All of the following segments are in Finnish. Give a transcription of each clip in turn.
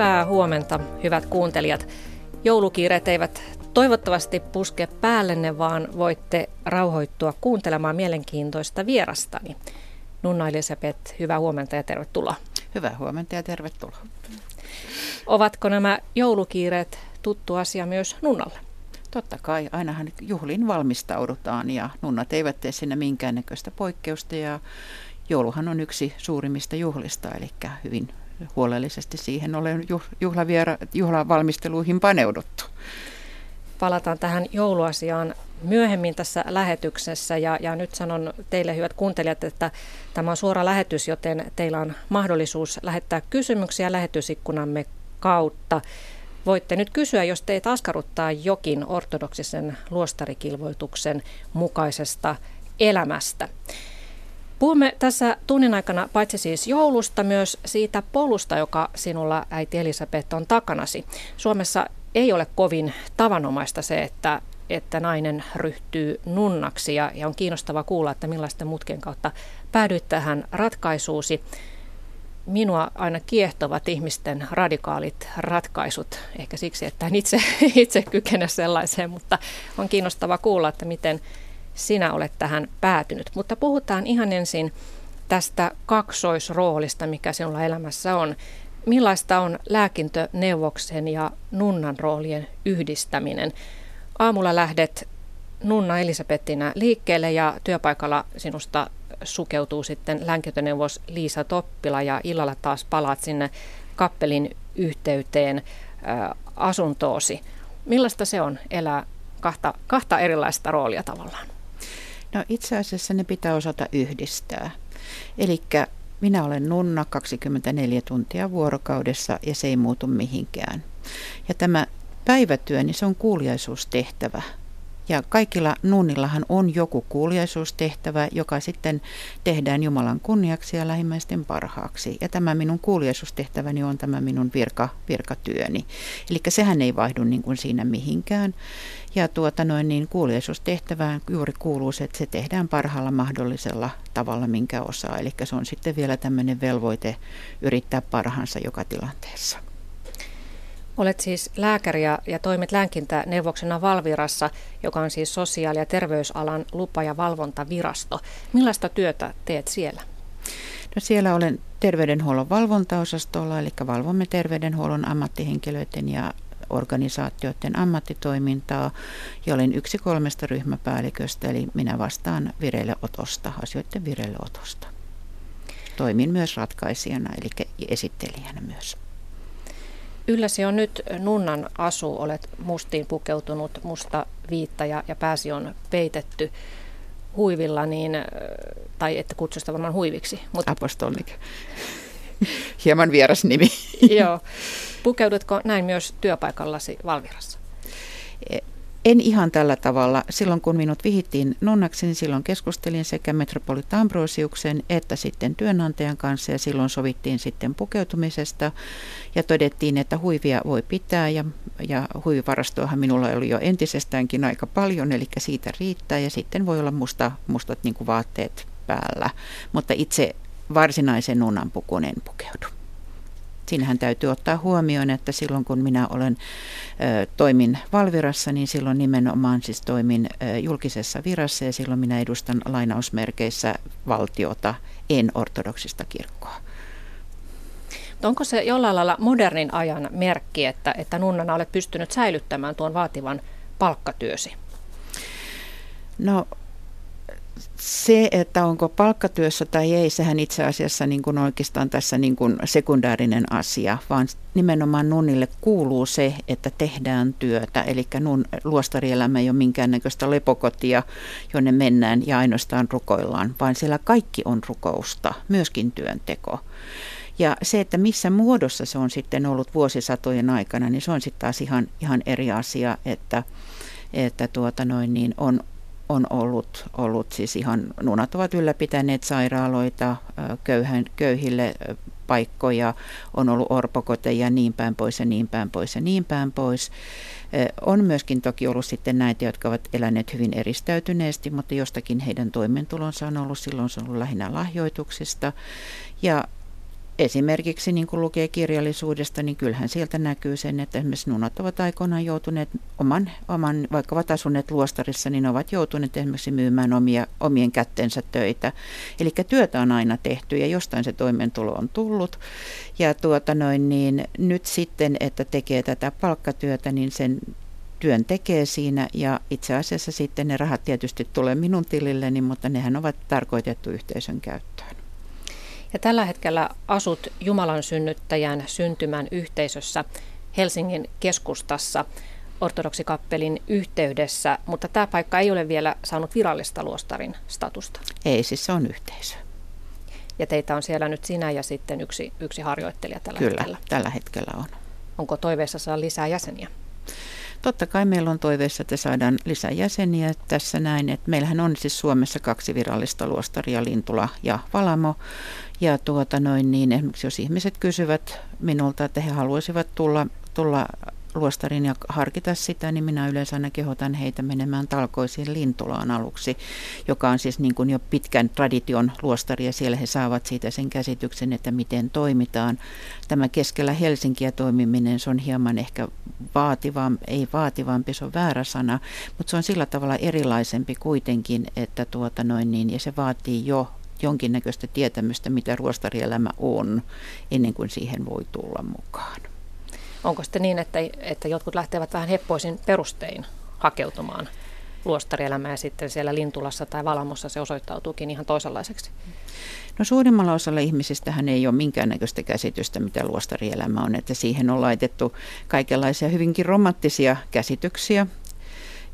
Hyvää huomenta, hyvät kuuntelijat. Joulukiireet eivät toivottavasti puske päällenne, vaan voitte rauhoittua kuuntelemaan mielenkiintoista vierastani. Nunna Elisabeth, hyvää huomenta ja tervetuloa. Hyvää huomenta ja tervetuloa. Ovatko nämä joulukiireet tuttu asia myös Nunnalle? Totta kai, ainahan juhlin valmistaudutaan ja nunnat eivät tee sinne minkäännäköistä poikkeusta ja jouluhan on yksi suurimmista juhlista, eli hyvin huolellisesti siihen olen juhlaviera, juhlavalmisteluihin paneuduttu. Palataan tähän jouluasiaan myöhemmin tässä lähetyksessä ja, ja nyt sanon teille hyvät kuuntelijat, että tämä on suora lähetys, joten teillä on mahdollisuus lähettää kysymyksiä lähetysikkunamme kautta. Voitte nyt kysyä, jos teitä askarruttaa jokin ortodoksisen luostarikilvoituksen mukaisesta elämästä. Puhumme tässä tunnin aikana paitsi siis joulusta, myös siitä polusta, joka sinulla äiti Elisabeth on takanasi. Suomessa ei ole kovin tavanomaista se, että, että nainen ryhtyy nunnaksi ja, ja on kiinnostava kuulla, että millaisten mutkien kautta päädyit tähän ratkaisuusi. Minua aina kiehtovat ihmisten radikaalit ratkaisut, ehkä siksi, että en itse, itse kykene sellaiseen, mutta on kiinnostava kuulla, että miten sinä olet tähän päätynyt. Mutta puhutaan ihan ensin tästä kaksoisroolista, mikä sinulla elämässä on. Millaista on lääkintöneuvoksen ja nunnan roolien yhdistäminen? Aamulla lähdet nunna Elisabettina liikkeelle ja työpaikalla sinusta sukeutuu sitten lääkintöneuvos Liisa Toppila ja illalla taas palaat sinne kappelin yhteyteen asuntoosi. Millaista se on elää kahta, kahta erilaista roolia tavallaan? No itse asiassa ne pitää osata yhdistää. Eli minä olen nunna 24 tuntia vuorokaudessa ja se ei muutu mihinkään. Ja tämä päivätyö, niin se on kuuliaisuustehtävä. Ja kaikilla nunnillahan on joku kuuliaisuustehtävä, joka sitten tehdään Jumalan kunniaksi ja lähimmäisten parhaaksi. Ja tämä minun kuuliaisuustehtäväni on tämä minun virka, virkatyöni. Eli sehän ei vaihdu niin kuin siinä mihinkään. Ja tuota noin, niin kuuliaisuustehtävään juuri kuuluu se, että se tehdään parhaalla mahdollisella tavalla, minkä osaa. Eli se on sitten vielä tämmöinen velvoite yrittää parhaansa joka tilanteessa. Olet siis lääkäri ja, ja toimit lääkintäneuvoksena Valvirassa, joka on siis sosiaali- ja terveysalan lupa- ja valvontavirasto. Millaista työtä teet siellä? No siellä olen terveydenhuollon valvontaosastolla, eli valvomme terveydenhuollon ammattihenkilöiden ja organisaatioiden ammattitoimintaa ja olen yksi kolmesta ryhmäpäälliköstä, eli minä vastaan vireilleotosta, asioiden vireilleotosta. Toimin myös ratkaisijana, eli esittelijänä myös. Ylläsi on nyt nunnan asu, olet mustiin pukeutunut, musta viitta ja, ja pääsi on peitetty huivilla, niin, tai että kutsusta varmaan huiviksi. Mutta... Apostolnik. Hieman vieras nimi. Joo. Pukeudutko näin myös työpaikallasi Valvirassa? En ihan tällä tavalla. Silloin kun minut vihittiin nonnaksi, niin silloin keskustelin sekä metropolit Ambrosiuksen että sitten työnantajan kanssa ja silloin sovittiin sitten pukeutumisesta ja todettiin, että huivia voi pitää ja, ja huivivarastoahan minulla oli jo entisestäänkin aika paljon, eli siitä riittää ja sitten voi olla musta, mustat niin vaatteet päällä, mutta itse varsinaisen nunnan pukuun en pukeudu siinähän täytyy ottaa huomioon, että silloin kun minä olen toimin Valvirassa, niin silloin nimenomaan siis toimin julkisessa virassa ja silloin minä edustan lainausmerkeissä valtiota, en ortodoksista kirkkoa. Onko se jollain lailla modernin ajan merkki, että, että nunnana olet pystynyt säilyttämään tuon vaativan palkkatyösi? No se, että onko palkkatyössä tai ei, sehän itse asiassa niin kuin oikeastaan tässä niin kuin sekundäärinen asia, vaan nimenomaan nunnille kuuluu se, että tehdään työtä. Eli nun, luostarielämä ei ole minkäännäköistä lepokotia, jonne mennään ja ainoastaan rukoillaan, vaan siellä kaikki on rukousta, myöskin työnteko. Ja se, että missä muodossa se on sitten ollut vuosisatojen aikana, niin se on sitten taas ihan, ihan eri asia, että, että tuota noin, niin on, on ollut, ollut siis ihan, nunat ovat ylläpitäneet sairaaloita, köyhän, köyhille paikkoja, on ollut orpokoteja niin päin pois ja niin päin pois ja niin päin pois. On myöskin toki ollut sitten näitä, jotka ovat eläneet hyvin eristäytyneesti, mutta jostakin heidän toimeentulonsa on ollut silloin se on ollut lähinnä lahjoituksista. Ja esimerkiksi niin kuin lukee kirjallisuudesta, niin kyllähän sieltä näkyy sen, että esimerkiksi nunat ovat aikoinaan joutuneet oman, oman vaikka ovat asuneet luostarissa, niin ovat joutuneet esimerkiksi myymään omia, omien kättensä töitä. Eli työtä on aina tehty ja jostain se toimeentulo on tullut. Ja tuota noin, niin nyt sitten, että tekee tätä palkkatyötä, niin sen työn tekee siinä ja itse asiassa sitten ne rahat tietysti tulee minun tililleni, mutta nehän ovat tarkoitettu yhteisön käyttöön. Ja tällä hetkellä asut Jumalan synnyttäjän syntymän yhteisössä Helsingin keskustassa ortodoksikappelin yhteydessä, mutta tämä paikka ei ole vielä saanut virallista luostarin statusta. Ei, siis se on yhteisö. Ja teitä on siellä nyt sinä ja sitten yksi, yksi harjoittelija tällä Kyllä, hetkellä. tällä hetkellä on. Onko toiveessa saa lisää jäseniä? Totta kai meillä on toiveessa, että saadaan lisää jäseniä tässä näin. Että meillähän on siis Suomessa kaksi virallista luostaria, Lintula ja Valamo. Ja tuota noin niin, esimerkiksi jos ihmiset kysyvät minulta, että he haluaisivat tulla, tulla luostarin ja harkita sitä, niin minä yleensä aina kehotan heitä menemään talkoisiin Lintulaan aluksi, joka on siis niin kuin jo pitkän tradition luostari ja siellä he saavat siitä sen käsityksen, että miten toimitaan. Tämä keskellä Helsinkiä toimiminen, se on hieman ehkä vaativampi, ei vaativampi, se on väärä sana, mutta se on sillä tavalla erilaisempi kuitenkin, että tuota noin niin, ja se vaatii jo jonkinnäköistä tietämystä, mitä ruostarielämä on, ennen kuin siihen voi tulla mukaan. Onko sitten niin, että, että jotkut lähtevät vähän heppoisin perustein hakeutumaan luostarielämään ja sitten siellä Lintulassa tai Valamossa se osoittautuukin ihan toisenlaiseksi? No suurimmalla osalla ihmisistähän ei ole minkäännäköistä käsitystä, mitä luostarielämä on, että siihen on laitettu kaikenlaisia hyvinkin romanttisia käsityksiä,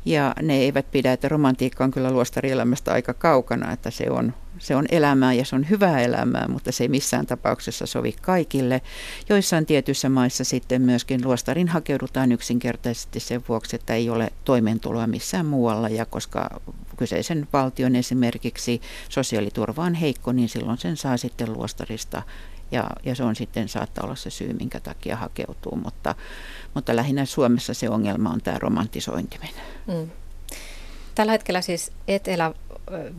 ja ne eivät pidä, että romantiikka on kyllä luostarielämästä aika kaukana, että se on, se on elämää ja se on hyvää elämää, mutta se ei missään tapauksessa sovi kaikille. Joissain tietyissä maissa sitten myöskin luostarin hakeudutaan yksinkertaisesti sen vuoksi, että ei ole toimeentuloa missään muualla. Ja koska kyseisen valtion esimerkiksi sosiaaliturva on heikko, niin silloin sen saa sitten luostarista. Ja, ja se on sitten saattaa olla se syy, minkä takia hakeutuu, mutta, mutta lähinnä Suomessa se ongelma on tämä romantisointiminen. Mm. Tällä hetkellä siis et elä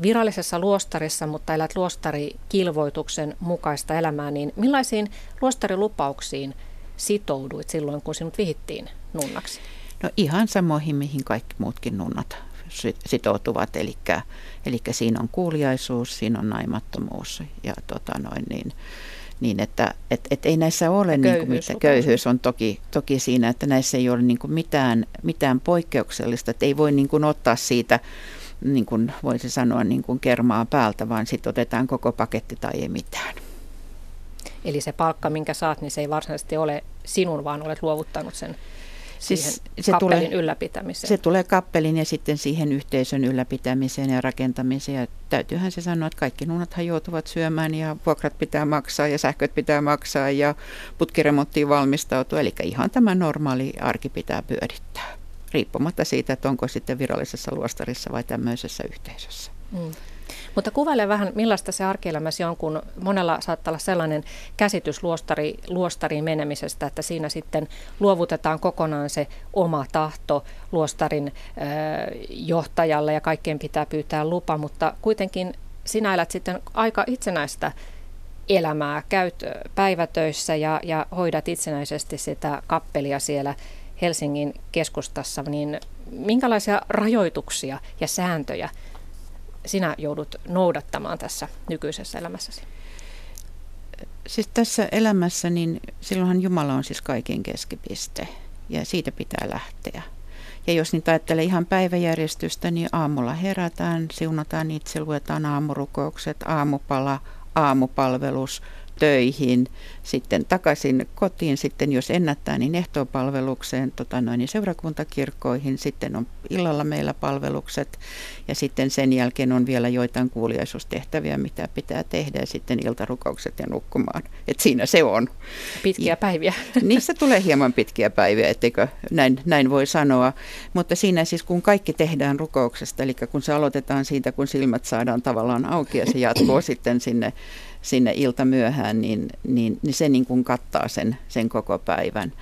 virallisessa luostarissa, mutta elät luostarikilvoituksen mukaista elämää, niin millaisiin luostarilupauksiin sitouduit silloin, kun sinut vihittiin nunnaksi? No ihan samoihin, mihin kaikki muutkin nunnat sitoutuvat, eli, eli siinä on kuuliaisuus, siinä on naimattomuus ja tota noin niin, niin että et, et ei näissä ole, niin kuin, mitä, köyhyys on toki, toki siinä, että näissä ei ole niin kuin mitään, mitään poikkeuksellista, että ei voi niin kuin ottaa siitä, niin kuin voisi sanoa, niin kuin kermaa päältä, vaan sitten otetaan koko paketti tai ei mitään. Eli se palkka, minkä saat, niin se ei varsinaisesti ole sinun, vaan olet luovuttanut sen siis se kappelin tulee, ylläpitämiseen. Se tulee kappelin ja sitten siihen yhteisön ylläpitämiseen ja rakentamiseen. Ja täytyyhän se sanoa, että kaikki nuunathan joutuvat syömään ja vuokrat pitää maksaa ja sähköt pitää maksaa ja putkiremonttiin valmistautua. Eli ihan tämä normaali arki pitää pyörittää, riippumatta siitä, että onko sitten virallisessa luostarissa vai tämmöisessä yhteisössä. Mm. Mutta kuvaile vähän, millaista se arkielämäsi on, kun monella saattaa olla sellainen käsitys luostari, luostariin menemisestä, että siinä sitten luovutetaan kokonaan se oma tahto luostarin johtajalle ja kaikkeen pitää pyytää lupa, mutta kuitenkin sinä elät sitten aika itsenäistä elämää, käyt päivätöissä ja, ja hoidat itsenäisesti sitä kappelia siellä Helsingin keskustassa, niin minkälaisia rajoituksia ja sääntöjä sinä joudut noudattamaan tässä nykyisessä elämässäsi? Siis tässä elämässä, niin silloinhan Jumala on siis kaiken keskipiste ja siitä pitää lähteä. Ja jos niitä ajattelee ihan päiväjärjestystä, niin aamulla herätään, siunataan itse, luetaan aamurukoukset, aamupala, aamupalvelus, töihin, sitten takaisin kotiin, sitten jos ennättää, niin ehtoopalvelukseen, tota noin, niin seurakuntakirkkoihin, sitten on illalla meillä palvelukset ja sitten sen jälkeen on vielä joitain kuuliaisuustehtäviä, mitä pitää tehdä ja sitten iltarukoukset ja nukkumaan. Et siinä se on. Pitkiä päiviä. Niissä tulee hieman pitkiä päiviä, etteikö näin, näin voi sanoa. Mutta siinä siis kun kaikki tehdään rukouksesta, eli kun se aloitetaan siitä, kun silmät saadaan tavallaan auki ja se jatkuu sitten sinne sinne ilta myöhään, niin, niin, niin se niin kuin kattaa sen, sen koko päivän.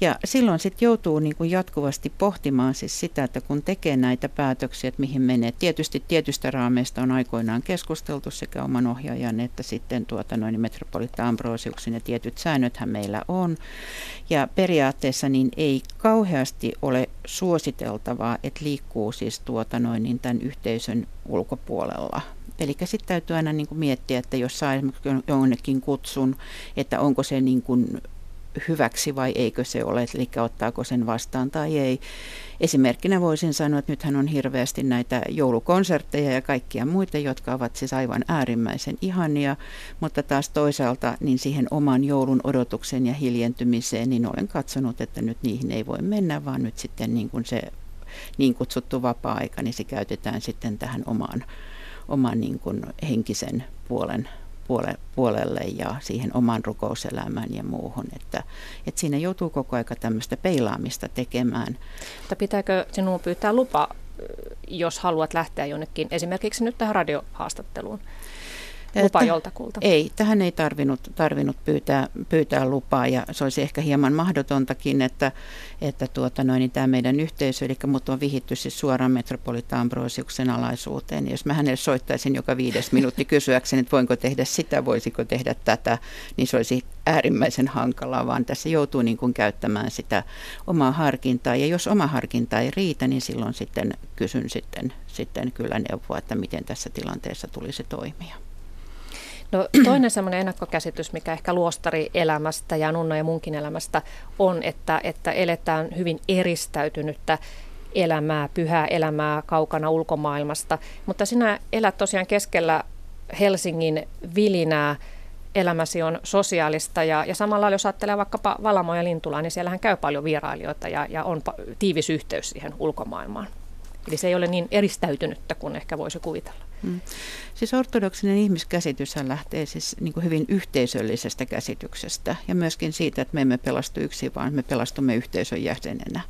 Ja silloin sitten joutuu niin kuin jatkuvasti pohtimaan siis sitä, että kun tekee näitä päätöksiä, että mihin menee. Tietysti tietystä raameista on aikoinaan keskusteltu sekä oman ohjaajan että sitten tuota noin Metropolita Ambrosiuksen ja tietyt säännöthän meillä on. Ja periaatteessa niin ei kauheasti ole suositeltavaa, että liikkuu siis tuota noin niin tämän yhteisön ulkopuolella Eli sitten täytyy aina niin kuin miettiä, että jos saa esimerkiksi jonnekin kutsun, että onko se niin kuin hyväksi vai eikö se ole, eli ottaako sen vastaan tai ei. Esimerkkinä voisin sanoa, että nythän on hirveästi näitä joulukonsertteja ja kaikkia muita, jotka ovat siis aivan äärimmäisen ihania, mutta taas toisaalta niin siihen oman joulun odotuksen ja hiljentymiseen, niin olen katsonut, että nyt niihin ei voi mennä, vaan nyt sitten niin kuin se niin kutsuttu vapaa-aika, niin se käytetään sitten tähän omaan oman niin kuin henkisen puolen puole, puolelle ja siihen oman rukouselämään ja muuhun. Että, että siinä joutuu koko aika tämmöistä peilaamista tekemään. Mutta pitääkö sinun pyytää lupa, jos haluat lähteä jonnekin, esimerkiksi nyt tähän radiohaastatteluun? Lupa joltakulta? Ei, tähän ei tarvinnut, tarvinnut pyytää, pyytää lupaa ja se olisi ehkä hieman mahdotontakin, että, että tuota noin, niin tämä meidän yhteisö, eli mut on vihitty siis suoraan Metropolita Ambrosiuksen alaisuuteen. Jos mä hänelle soittaisin joka viides minuutti kysyäkseni, että voinko tehdä sitä, voisiko tehdä tätä, niin se olisi äärimmäisen hankalaa, vaan tässä joutuu niin kuin käyttämään sitä omaa harkintaa. Ja jos oma harkinta ei riitä, niin silloin sitten kysyn sitten, sitten kyllä neuvoa, että miten tässä tilanteessa tulisi toimia. No, toinen semmoinen ennakkokäsitys, mikä ehkä luostarielämästä ja nunna ja munkin elämästä on, että, että eletään hyvin eristäytynyttä elämää, pyhää elämää kaukana ulkomaailmasta. Mutta sinä elät tosiaan keskellä Helsingin vilinää, elämäsi on sosiaalista ja, ja samalla jos ajattelee vaikkapa Valamoja ja Lintulaa, niin siellähän käy paljon vierailijoita ja, ja on tiivis yhteys siihen ulkomaailmaan. Eli se ei ole niin eristäytynyttä kuin ehkä voisi kuvitella. Mm. Siis ortodoksinen ihmiskäsitys lähtee siis niin kuin hyvin yhteisöllisestä käsityksestä ja myöskin siitä, että me emme pelastu yksin, vaan me pelastumme yhteisön jäsenenä.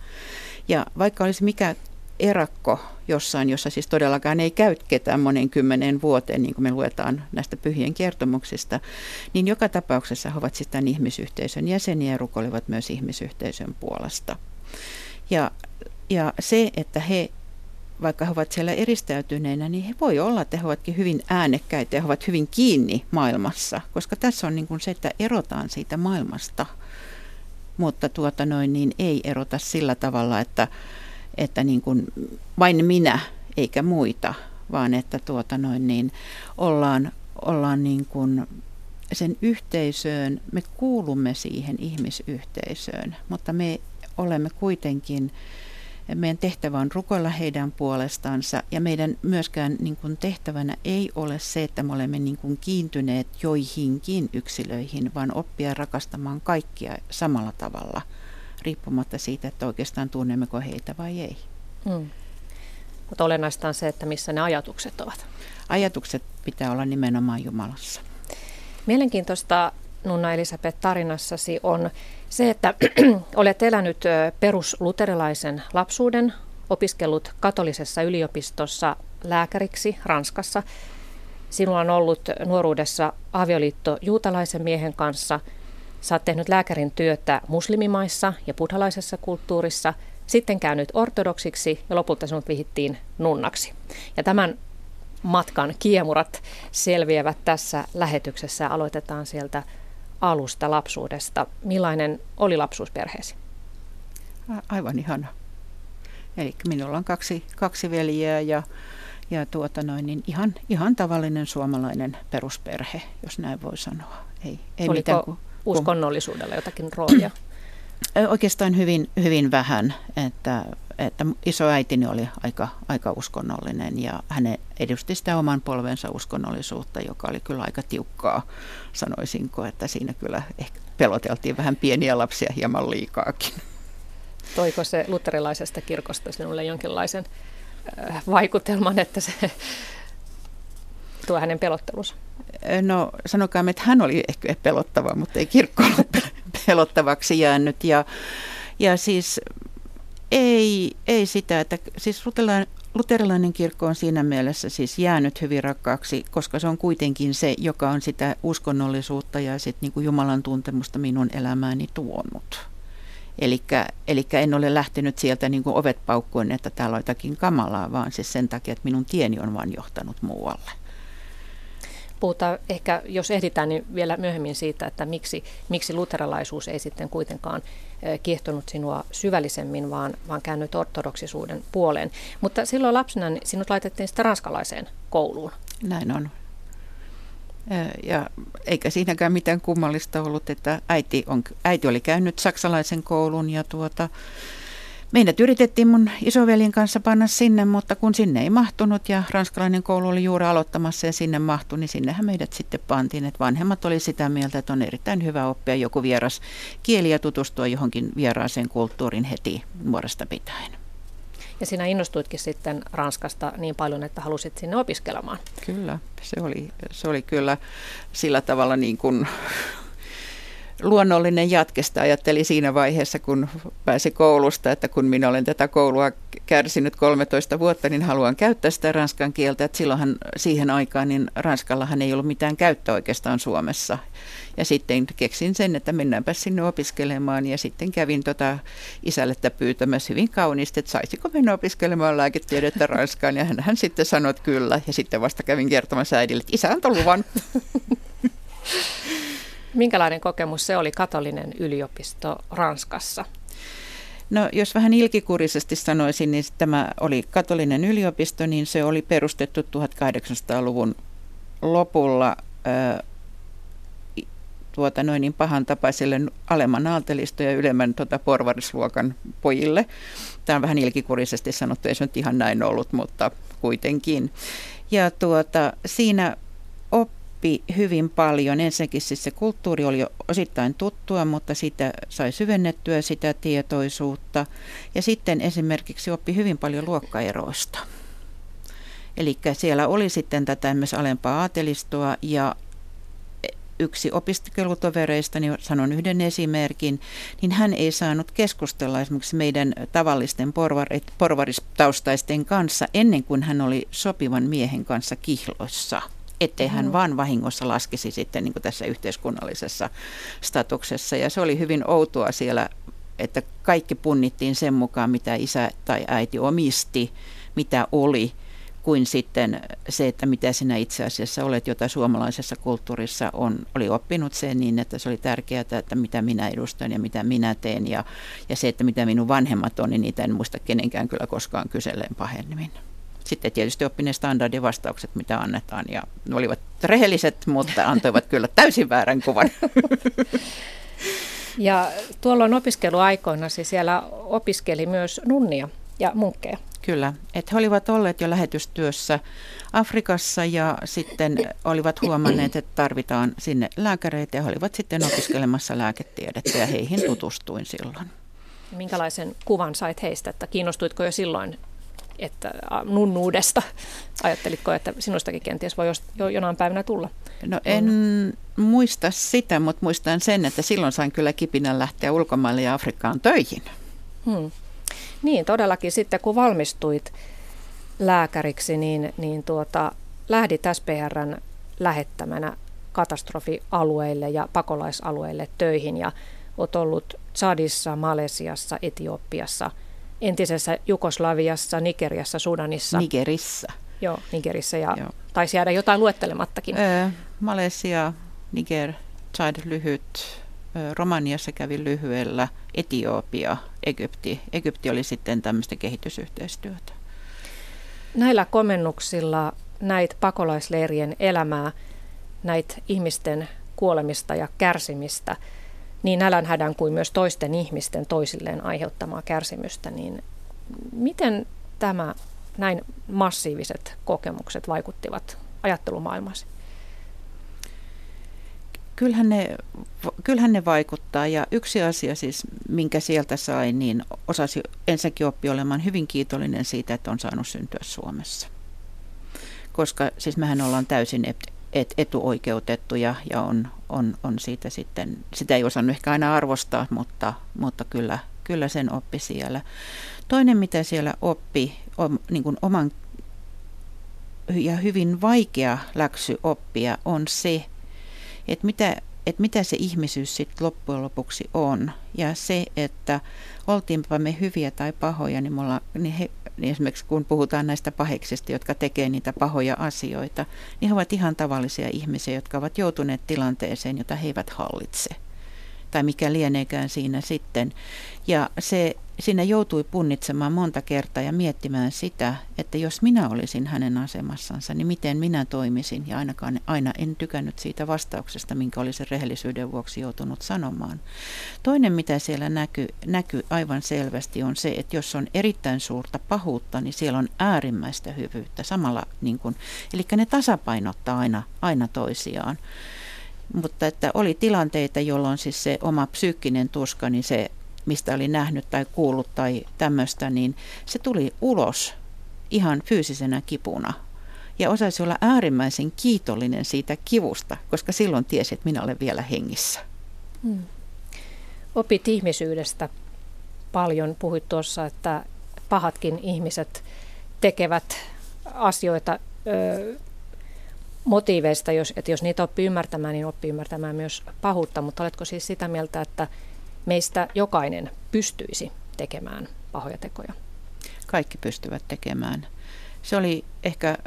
Ja vaikka olisi mikä erakko jossain, jossa siis todellakaan ei käy ketään monen kymmenen vuoteen, niin kuin me luetaan näistä pyhien kertomuksista, niin joka tapauksessa he ovat sitten ihmisyhteisön jäseniä ja rukoilevat myös ihmisyhteisön puolesta. Ja, ja se, että he vaikka he ovat siellä eristäytyneinä, niin he voi olla, että he ovatkin hyvin äänekkäitä ja he ovat hyvin kiinni maailmassa, koska tässä on niin kuin se, että erotaan siitä maailmasta, mutta tuota noin, niin ei erota sillä tavalla, että, että niin kuin vain minä eikä muita, vaan että tuota noin, niin ollaan, ollaan niin kuin sen yhteisöön, me kuulumme siihen ihmisyhteisöön, mutta me olemme kuitenkin meidän tehtävä on rukoilla heidän puolestansa ja meidän myöskään niin kuin tehtävänä ei ole se, että me olemme niin kuin kiintyneet joihinkin yksilöihin, vaan oppia rakastamaan kaikkia samalla tavalla, riippumatta siitä, että oikeastaan tunnemmeko heitä vai ei. Mm. Mutta olennaista on se, että missä ne ajatukset ovat. Ajatukset pitää olla nimenomaan Jumalassa. Mielenkiintoista Nunna Elisabeth tarinassasi on se, että olet elänyt perusluterilaisen lapsuuden, opiskellut katolisessa yliopistossa lääkäriksi Ranskassa. Sinulla on ollut nuoruudessa avioliitto juutalaisen miehen kanssa. Sä oot tehnyt lääkärin työtä muslimimaissa ja buddhalaisessa kulttuurissa, sitten käynyt ortodoksiksi ja lopulta sinut vihittiin nunnaksi. Ja tämän matkan kiemurat selviävät tässä lähetyksessä. Aloitetaan sieltä alusta lapsuudesta. Millainen oli lapsuusperheesi? Aivan ihana. Eli minulla on kaksi, kaksi veljeä ja, ja tuota noin, niin ihan, ihan tavallinen suomalainen perusperhe, jos näin voi sanoa. Ei, ei Oliko mitään kuin, uskonnollisuudella jotakin roolia? Oikeastaan hyvin, hyvin vähän, että, että isoäitini oli aika, aika uskonnollinen ja hän edusti sitä oman polvensa uskonnollisuutta, joka oli kyllä aika tiukkaa, sanoisinko, että siinä kyllä ehkä peloteltiin vähän pieniä lapsia hieman liikaakin. Toiko se luterilaisesta kirkosta sinulle jonkinlaisen vaikutelman, että se tuo hänen pelottelunsa? No sanokaa, että hän oli ehkä pelottava, mutta ei kirkko ollut pelottavaksi jäänyt. Ja, ja siis ei, ei sitä, että siis luterilainen kirkko on siinä mielessä siis jäänyt hyvin rakkaaksi, koska se on kuitenkin se, joka on sitä uskonnollisuutta ja sit niin kuin Jumalan tuntemusta minun elämääni tuonut. Eli en ole lähtenyt sieltä niin kuin ovet paukkuen, että täällä on jotakin kamalaa, vaan siis sen takia, että minun tieni on vain johtanut muualle puhutaan ehkä, jos ehditään, niin vielä myöhemmin siitä, että miksi, miksi luterilaisuus ei sitten kuitenkaan kiehtonut sinua syvällisemmin, vaan, vaan käännyt ortodoksisuuden puoleen. Mutta silloin lapsena niin sinut laitettiin sitten ranskalaiseen kouluun. Näin on. Ja eikä siinäkään mitään kummallista ollut, että äiti, on, äiti oli käynyt saksalaisen koulun ja tuota, Meidät yritettiin mun isovelin kanssa panna sinne, mutta kun sinne ei mahtunut ja ranskalainen koulu oli juuri aloittamassa ja sinne mahtui, niin sinnehän meidät sitten pantiin. Että vanhemmat oli sitä mieltä, että on erittäin hyvä oppia joku vieras kieli ja tutustua johonkin vieraaseen kulttuurin heti nuoresta pitäen. Ja sinä innostuitkin sitten Ranskasta niin paljon, että halusit sinne opiskelemaan. Kyllä, se oli, se oli kyllä sillä tavalla niin kuin luonnollinen jatkesta ajatteli siinä vaiheessa, kun pääsi koulusta, että kun minä olen tätä koulua kärsinyt 13 vuotta, niin haluan käyttää sitä ranskan kieltä. Että silloinhan siihen aikaan niin ranskallahan ei ollut mitään käyttöä oikeastaan Suomessa. Ja sitten keksin sen, että mennäänpä sinne opiskelemaan ja sitten kävin tota isälle pyytämässä hyvin kauniisti, että saisiko mennä opiskelemaan lääketiedettä Ranskaan. Ja hän, hän sitten sanoi, että kyllä. Ja sitten vasta kävin kertomassa äidille, että isä antoi luvan. Minkälainen kokemus se oli katolinen yliopisto Ranskassa? No jos vähän ilkikurisesti sanoisin, niin tämä oli katolinen yliopisto, niin se oli perustettu 1800-luvun lopulla tuota, noin niin pahan tapaisille alemman aaltelisto ja ylemmän tuota, porvarisluokan pojille. Tämä on vähän ilkikurisesti sanottu, ei se nyt ihan näin ollut, mutta kuitenkin. Ja tuota, siinä oppi hyvin paljon. Ensinnäkin siis se kulttuuri oli jo osittain tuttua, mutta sitä sai syvennettyä sitä tietoisuutta. Ja sitten esimerkiksi oppi hyvin paljon luokkaeroista. Eli siellä oli sitten tätä myös alempaa aatelistoa ja yksi opiskelutovereista, niin sanon yhden esimerkin, niin hän ei saanut keskustella esimerkiksi meidän tavallisten porvaristaustaisten kanssa ennen kuin hän oli sopivan miehen kanssa kihloissa ettei hän vaan vahingossa laskisi sitten niin kuin tässä yhteiskunnallisessa statuksessa. Ja se oli hyvin outoa siellä, että kaikki punnittiin sen mukaan, mitä isä tai äiti omisti, mitä oli, kuin sitten se, että mitä sinä itse asiassa olet, jota suomalaisessa kulttuurissa on, oli oppinut sen niin, että se oli tärkeää, että mitä minä edustan ja mitä minä teen. Ja, ja se, että mitä minun vanhemmat on, niin niitä en muista kenenkään kyllä koskaan kyselleen pahemmin sitten tietysti oppi ne standardivastaukset, mitä annetaan. Ja ne olivat rehelliset, mutta antoivat kyllä täysin väärän kuvan. Ja tuolloin opiskeluaikoina siis siellä opiskeli myös nunnia ja munkkeja. Kyllä, että he olivat olleet jo lähetystyössä Afrikassa ja sitten olivat huomanneet, että tarvitaan sinne lääkäreitä ja he olivat sitten opiskelemassa lääketiedettä ja heihin tutustuin silloin. Minkälaisen kuvan sait heistä, että kiinnostuitko jo silloin että nunnuudesta. Ajattelitko, että sinustakin kenties voi jo jonain päivänä tulla? No en on. muista sitä, mutta muistan sen, että silloin sain kyllä kipinän lähteä ulkomaille ja Afrikkaan töihin. Hmm. Niin, todellakin sitten kun valmistuit lääkäriksi, niin, niin tuota, lähdit SPRn lähettämänä katastrofialueille ja pakolaisalueille töihin ja olet ollut Chadissa, Malesiassa, Etiopiassa – entisessä Jugoslaviassa, Nigeriassa, Sudanissa. Nigerissä. Joo, Nigerissä ja Joo. taisi jäädä jotain luettelemattakin. Öö, Malesia, Niger, Chad lyhyt, Romaniassa kävi lyhyellä, Etiopia, Egypti. Egypti oli sitten tämmöistä kehitysyhteistyötä. Näillä komennuksilla näitä pakolaisleirien elämää, näitä ihmisten kuolemista ja kärsimistä – niin nälänhädän kuin myös toisten ihmisten toisilleen aiheuttamaa kärsimystä, niin miten tämä näin massiiviset kokemukset vaikuttivat ajattelumaailmasi? Kyllähän ne, kyllähän ne vaikuttaa ja yksi asia siis, minkä sieltä sai, niin osasi ensinnäkin oppi olemaan hyvin kiitollinen siitä, että on saanut syntyä Suomessa. Koska siis mehän ollaan täysin et, etuoikeutettuja ja on, on, on siitä sitten, sitä ei osannut ehkä aina arvostaa, mutta, mutta kyllä, kyllä sen oppi siellä. Toinen, mitä siellä oppi, on niin kuin oman ja hyvin vaikea läksy oppia, on se, että mitä, että mitä se ihmisyys sitten loppujen lopuksi on. Ja se, että oltiinpa me hyviä tai pahoja, niin, mulla, niin, he, niin esimerkiksi kun puhutaan näistä paheksista, jotka tekee niitä pahoja asioita, niin he ovat ihan tavallisia ihmisiä, jotka ovat joutuneet tilanteeseen, jota he eivät hallitse tai mikä lieneekään siinä sitten. Ja se, siinä joutui punnitsemaan monta kertaa ja miettimään sitä, että jos minä olisin hänen asemassansa, niin miten minä toimisin. Ja ainakaan aina en tykännyt siitä vastauksesta, minkä olisi rehellisyyden vuoksi joutunut sanomaan. Toinen, mitä siellä näkyy, näkyy aivan selvästi, on se, että jos on erittäin suurta pahuutta, niin siellä on äärimmäistä hyvyyttä samalla. Niin kuin, eli ne tasapainottaa aina, aina toisiaan. Mutta että oli tilanteita, jolloin siis se oma psyykkinen tuska, niin se mistä oli nähnyt tai kuullut tai tämmöistä, niin se tuli ulos ihan fyysisenä kipuna. Ja osaisi olla äärimmäisen kiitollinen siitä kivusta, koska silloin tiesi, että minä olen vielä hengissä. Hmm. Opit ihmisyydestä paljon. Puhuit tuossa, että pahatkin ihmiset tekevät asioita ö, motiiveista, jos, että jos niitä oppii ymmärtämään, niin oppii ymmärtämään myös pahuutta. Mutta oletko siis sitä mieltä, että meistä jokainen pystyisi tekemään pahoja tekoja? Kaikki pystyvät tekemään. Se oli ehkä,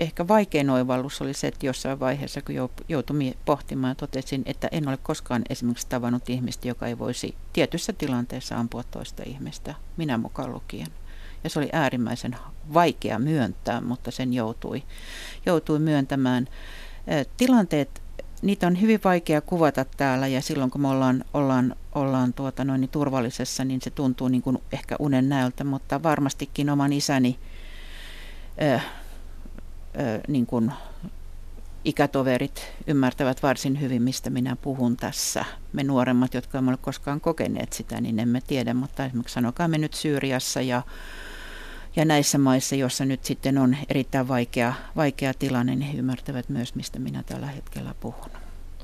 ehkä vaikein oivallus oli se, että jossain vaiheessa, kun joutui pohtimaan, totesin, että en ole koskaan esimerkiksi tavannut ihmistä, joka ei voisi tietyssä tilanteessa ampua toista ihmistä, minä mukaan lukien. Ja se oli äärimmäisen vaikea myöntää, mutta sen joutui, joutui myöntämään. Tilanteet niitä on hyvin vaikea kuvata täällä ja silloin kun me ollaan, ollaan, ollaan tuota noin, niin turvallisessa, niin se tuntuu niin kuin ehkä unen näöltä, mutta varmastikin oman isäni äh, niin kuin ikätoverit ymmärtävät varsin hyvin, mistä minä puhun tässä. Me nuoremmat, jotka emme ole koskaan kokeneet sitä, niin emme tiedä, mutta esimerkiksi sanokaa me nyt Syyriassa ja ja näissä maissa, joissa nyt sitten on erittäin vaikea, vaikea tilanne, niin he ymmärtävät myös, mistä minä tällä hetkellä puhun.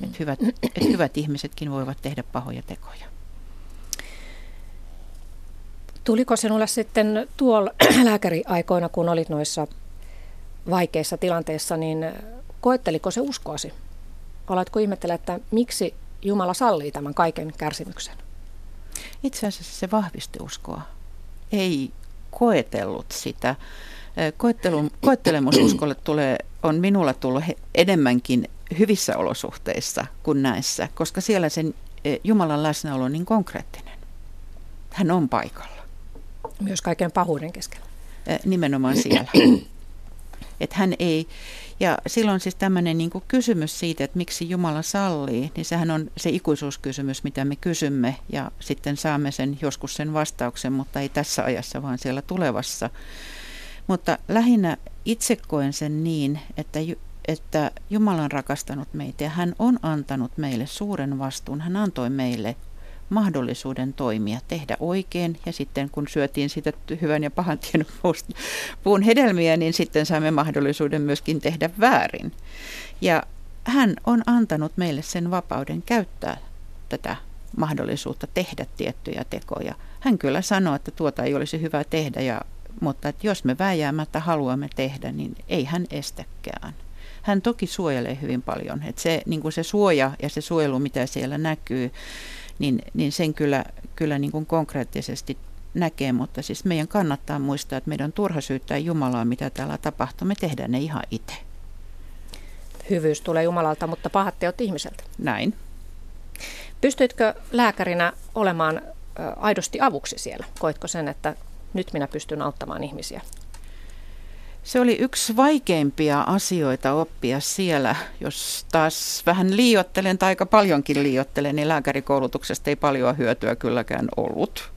Et hyvät, et hyvät ihmisetkin voivat tehdä pahoja tekoja. Tuliko sinulle sitten tuolla lääkäriaikoina, kun olit noissa vaikeissa tilanteissa, niin koetteliko se uskoasi? Oletko ihmettele, että miksi Jumala sallii tämän kaiken kärsimyksen? Itse asiassa se vahvisti uskoa. Ei koetellut sitä. Koettelun, koettelemususkolle tulee, on minulla tullut enemmänkin hyvissä olosuhteissa kuin näissä, koska siellä sen Jumalan läsnäolo on niin konkreettinen. Hän on paikalla. Myös kaiken pahuuden keskellä. Nimenomaan siellä. Että hän ei, ja silloin siis tämmöinen niin kysymys siitä, että miksi Jumala sallii, niin sehän on se ikuisuuskysymys, mitä me kysymme ja sitten saamme sen joskus sen vastauksen, mutta ei tässä ajassa, vaan siellä tulevassa. Mutta lähinnä itse koen sen niin, että, että Jumala on rakastanut meitä ja hän on antanut meille suuren vastuun. Hän antoi meille mahdollisuuden toimia, tehdä oikein ja sitten kun syötiin sitä hyvän ja pahan tiedon puun hedelmiä, niin sitten saamme mahdollisuuden myöskin tehdä väärin. Ja hän on antanut meille sen vapauden käyttää tätä mahdollisuutta tehdä tiettyjä tekoja. Hän kyllä sanoo, että tuota ei olisi hyvä tehdä, ja, mutta että jos me vääjäämättä haluamme tehdä, niin ei hän estäkään. Hän toki suojelee hyvin paljon. Että se, niin kuin se suoja ja se suojelu, mitä siellä näkyy, niin, niin sen kyllä, kyllä niin kuin konkreettisesti näkee, mutta siis meidän kannattaa muistaa, että meidän on turha syyttää Jumalaa, mitä täällä tapahtuu. Me tehdään ne ihan itse. Hyvyys tulee Jumalalta, mutta pahat teot ihmiseltä. Näin. Pystyitkö lääkärinä olemaan aidosti avuksi siellä? Koitko sen, että nyt minä pystyn auttamaan ihmisiä? Se oli yksi vaikeimpia asioita oppia siellä. Jos taas vähän liiottelen tai aika paljonkin liiottelen, niin lääkärikoulutuksesta ei paljon hyötyä kylläkään ollut.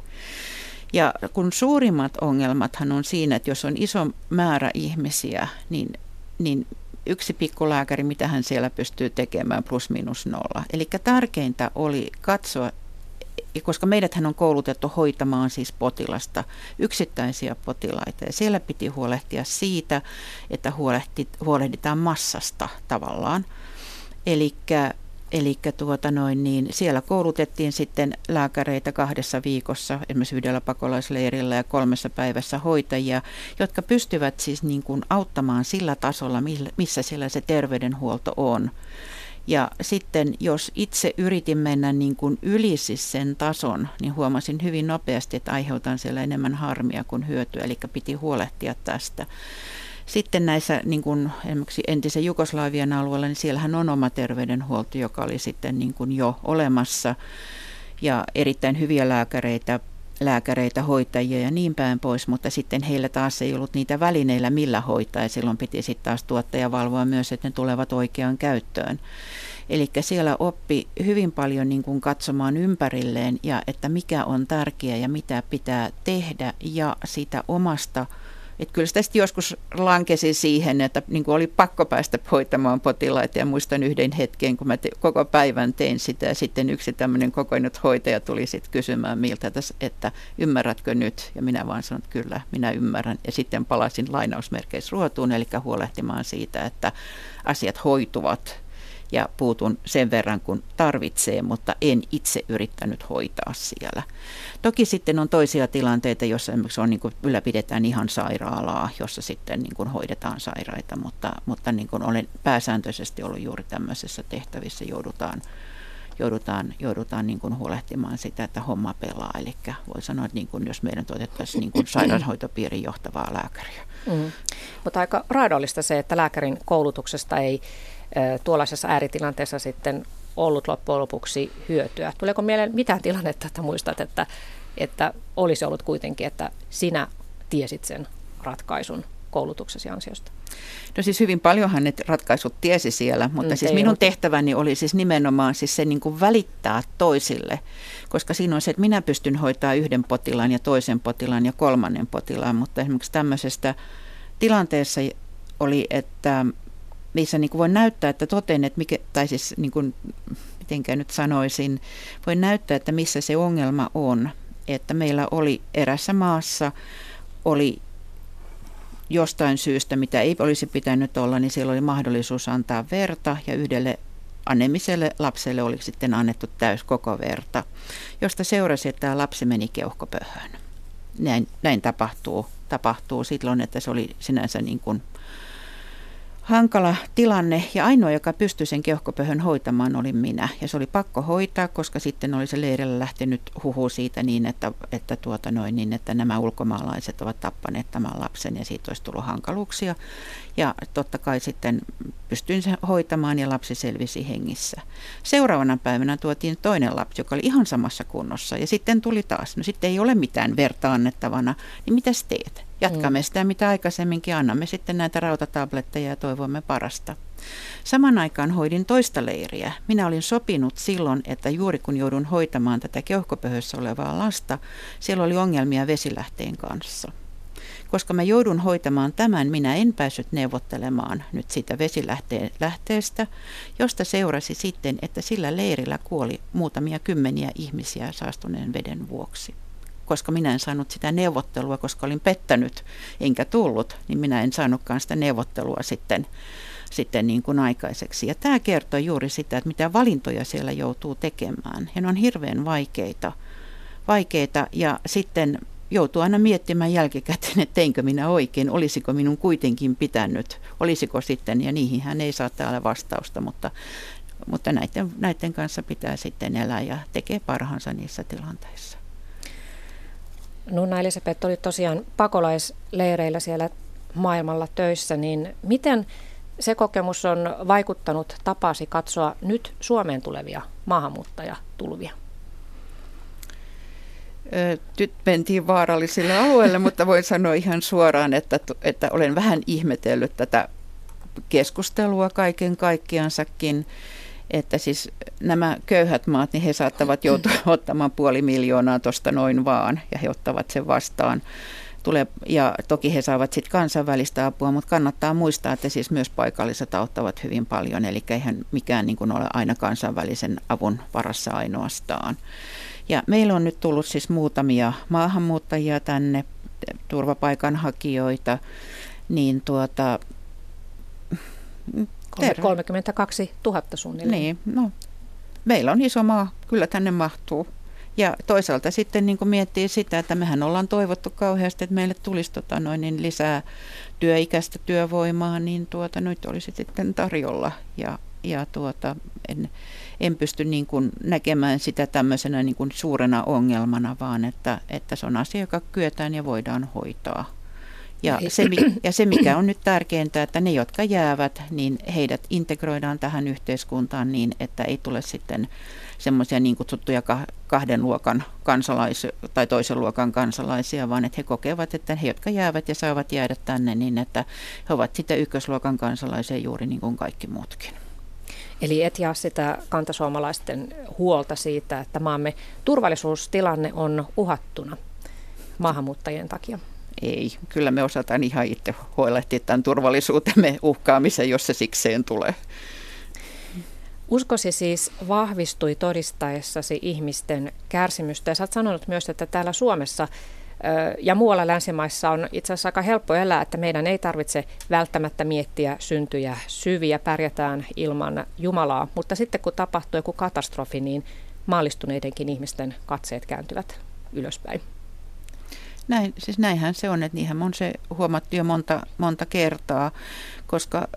Ja kun suurimmat ongelmathan on siinä, että jos on iso määrä ihmisiä, niin, niin yksi pikkulääkäri, mitä hän siellä pystyy tekemään, plus minus nolla. Eli tärkeintä oli katsoa koska meidät on koulutettu hoitamaan siis potilasta, yksittäisiä potilaita. Ja siellä piti huolehtia siitä, että huolehditaan massasta tavallaan. Eli Eli tuota niin siellä koulutettiin sitten lääkäreitä kahdessa viikossa, esimerkiksi yhdellä pakolaisleirillä ja kolmessa päivässä hoitajia, jotka pystyvät siis niin kuin auttamaan sillä tasolla, missä siellä se terveydenhuolto on. Ja sitten jos itse yritin mennä niin kuin yli siis sen tason, niin huomasin hyvin nopeasti, että aiheutan siellä enemmän harmia kuin hyötyä, eli piti huolehtia tästä. Sitten näissä niin kuin esimerkiksi entisen Jugoslavian alueella, niin siellähän on oma terveydenhuolto, joka oli sitten niin kuin jo olemassa ja erittäin hyviä lääkäreitä, lääkäreitä, hoitajia ja niin päin pois, mutta sitten heillä taas ei ollut niitä välineillä, millä hoitaa ja silloin piti sitten taas tuottaja valvoa myös, että ne tulevat oikeaan käyttöön. Eli siellä oppi hyvin paljon niin kuin katsomaan ympärilleen ja että mikä on tärkeää ja mitä pitää tehdä ja sitä omasta että kyllä sitä joskus lankesi siihen, että niin kuin oli pakko päästä hoitamaan potilaita ja muistan yhden hetken, kun mä te, koko päivän tein sitä ja sitten yksi tämmöinen kokoinut hoitaja tuli sitten kysymään miltä, että ymmärrätkö nyt? Ja minä vaan sanoin, että kyllä, minä ymmärrän. Ja sitten palasin lainausmerkeissä ruotuun, eli huolehtimaan siitä, että asiat hoituvat ja puutun sen verran kun tarvitsee, mutta en itse yrittänyt hoitaa siellä. Toki sitten on toisia tilanteita, joissa esimerkiksi on, niin kuin ylläpidetään ihan sairaalaa, jossa sitten niin kuin hoidetaan sairaita, mutta, mutta niin kuin olen pääsääntöisesti ollut juuri tämmöisessä tehtävissä joudutaan joudutaan, joudutaan niin kuin huolehtimaan sitä, että homma pelaa. Eli voi sanoa, että niin kuin jos meidän tuotettaisiin niin kuin sairaanhoitopiirin johtavaa lääkäriä. Mm. Mutta aika raadollista se, että lääkärin koulutuksesta ei tuollaisessa ääritilanteessa sitten ollut loppujen lopuksi hyötyä. Tuleeko mieleen mitään tilannetta, että muistat, että, että olisi ollut kuitenkin, että sinä tiesit sen ratkaisun koulutuksesi ansiosta? No siis hyvin paljonhan ne ratkaisut tiesi siellä, mutta mm, siis minun ollut. tehtäväni oli siis nimenomaan siis se niin kuin välittää toisille, koska siinä on se, että minä pystyn hoitaa yhden potilaan ja toisen potilaan ja kolmannen potilaan, mutta esimerkiksi tämmöisestä tilanteessa oli, että missä niin kuin voi näyttää, että toten, että mikä, tai siis niin kuin, mitenkään nyt sanoisin, voi näyttää, että missä se ongelma on. Että meillä oli erässä maassa, oli jostain syystä, mitä ei olisi pitänyt olla, niin siellä oli mahdollisuus antaa verta ja yhdelle anemiselle lapselle oli sitten annettu täys koko verta, josta seurasi, että tämä lapsi meni keuhkopöhön. Näin, näin tapahtuu, tapahtuu silloin, että se oli sinänsä niin kuin hankala tilanne ja ainoa, joka pystyi sen keuhkopöhön hoitamaan, oli minä. Ja se oli pakko hoitaa, koska sitten oli se leirillä lähtenyt huhu siitä niin, että, että, tuota noin, niin, että nämä ulkomaalaiset ovat tappaneet tämän lapsen ja siitä olisi tullut hankaluuksia. Ja totta kai sitten pystyin sen hoitamaan ja lapsi selvisi hengissä. Seuraavana päivänä tuotiin toinen lapsi, joka oli ihan samassa kunnossa ja sitten tuli taas, no sitten ei ole mitään verta annettavana, niin mitä teet? Jatkamme mm. sitä, mitä aikaisemminkin annamme sitten näitä rautatabletteja ja toivomme parasta. Saman aikaan hoidin toista leiriä. Minä olin sopinut silloin, että juuri kun joudun hoitamaan tätä keuhkopöhössä olevaa lasta, siellä oli ongelmia vesilähteen kanssa. Koska mä joudun hoitamaan tämän, minä en päässyt neuvottelemaan nyt siitä vesilähteestä, josta seurasi sitten, että sillä leirillä kuoli muutamia kymmeniä ihmisiä saastuneen veden vuoksi koska minä en saanut sitä neuvottelua, koska olin pettänyt enkä tullut, niin minä en saanutkaan sitä neuvottelua sitten, sitten niin kuin aikaiseksi. Ja tämä kertoo juuri sitä, että mitä valintoja siellä joutuu tekemään. Ja ne on hirveän vaikeita, vaikeita ja sitten joutuu aina miettimään jälkikäteen, että teinkö minä oikein, olisiko minun kuitenkin pitänyt, olisiko sitten, ja niihin hän ei saa täällä vastausta, mutta, mutta näiden, näiden kanssa pitää sitten elää ja tekee parhaansa niissä tilanteissa. Nunna Elisabeth oli tosiaan pakolaisleireillä siellä maailmalla töissä, niin miten se kokemus on vaikuttanut tapasi katsoa nyt Suomeen tulevia maahanmuuttajatulvia? Nyt mentiin vaarallisille alueille, mutta voin sanoa ihan suoraan, että, että olen vähän ihmetellyt tätä keskustelua kaiken kaikkiansakin että siis nämä köyhät maat, niin he saattavat joutua ottamaan puoli miljoonaa tuosta noin vaan, ja he ottavat sen vastaan. Tule, ja toki he saavat sitten kansainvälistä apua, mutta kannattaa muistaa, että siis myös paikalliset auttavat hyvin paljon, eli eihän mikään niin kuin ole aina kansainvälisen avun varassa ainoastaan. Ja meillä on nyt tullut siis muutamia maahanmuuttajia tänne, turvapaikanhakijoita, niin tuota, 32 000 suunnilleen. Niin, no meillä on iso maa, kyllä tänne mahtuu. Ja toisaalta sitten niin miettii sitä, että mehän ollaan toivottu kauheasti, että meille tulisi tota noin, niin lisää työikäistä työvoimaa, niin tuota, nyt olisi sitten tarjolla. Ja, ja tuota, en, en pysty niin kuin näkemään sitä tämmöisenä niin kuin suurena ongelmana, vaan että, että se on asia, joka kyetään ja voidaan hoitaa. Ja se, ja se, mikä on nyt tärkeintä, että ne, jotka jäävät, niin heidät integroidaan tähän yhteiskuntaan niin, että ei tule sitten semmoisia niin kutsuttuja kahden luokan kansalaisia tai toisen luokan kansalaisia, vaan että he kokevat, että he, jotka jäävät ja saavat jäädä tänne, niin että he ovat sitten ykkösluokan kansalaisia juuri niin kuin kaikki muutkin. Eli et jaa sitä kantasuomalaisten huolta siitä, että maamme turvallisuustilanne on uhattuna maahanmuuttajien takia? Ei, kyllä me osataan ihan itse huolehtia tämän turvallisuutemme uhkaamisen, jos se sikseen tulee. Uskosi siis vahvistui todistaessasi ihmisten kärsimystä ja sä oot sanonut myös, että täällä Suomessa ja muualla länsimaissa on itse asiassa aika helppo elää, että meidän ei tarvitse välttämättä miettiä syntyjä syviä, pärjätään ilman Jumalaa. Mutta sitten kun tapahtuu joku katastrofi, niin maallistuneidenkin ihmisten katseet kääntyvät ylöspäin. Näin, siis näinhän se on, että niinhän on se huomattu jo monta, monta kertaa, koska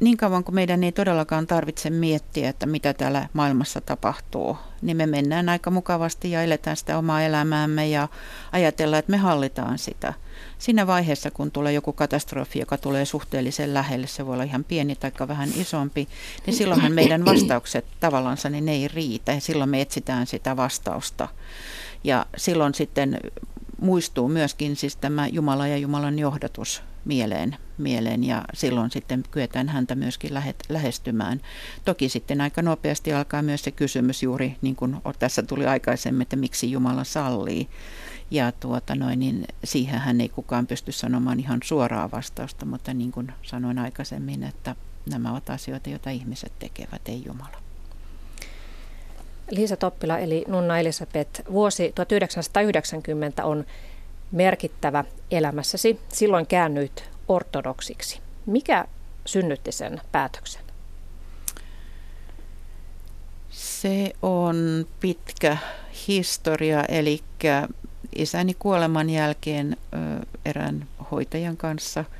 niin kauan kuin meidän ei todellakaan tarvitse miettiä, että mitä täällä maailmassa tapahtuu, niin me mennään aika mukavasti ja eletään sitä omaa elämäämme ja ajatellaan, että me hallitaan sitä. Siinä vaiheessa, kun tulee joku katastrofi, joka tulee suhteellisen lähelle, se voi olla ihan pieni tai vähän isompi, niin silloinhan meidän vastaukset tavallaan niin ne ei riitä ja silloin me etsitään sitä vastausta. Ja silloin sitten muistuu myöskin siis tämä Jumala ja Jumalan johdatus mieleen, mieleen ja silloin sitten kyetään häntä myöskin lähet, lähestymään. Toki sitten aika nopeasti alkaa myös se kysymys juuri, niin kuin tässä tuli aikaisemmin, että miksi Jumala sallii. Ja tuota noin, niin siihen hän ei kukaan pysty sanomaan ihan suoraa vastausta, mutta niin kuin sanoin aikaisemmin, että nämä ovat asioita, joita ihmiset tekevät, ei Jumala. Liisa Toppila eli Nunna Elisabeth, vuosi 1990 on merkittävä elämässäsi. Silloin käännyit ortodoksiksi. Mikä synnytti sen päätöksen? Se on pitkä historia, eli isäni kuoleman jälkeen erään hoitajan kanssa –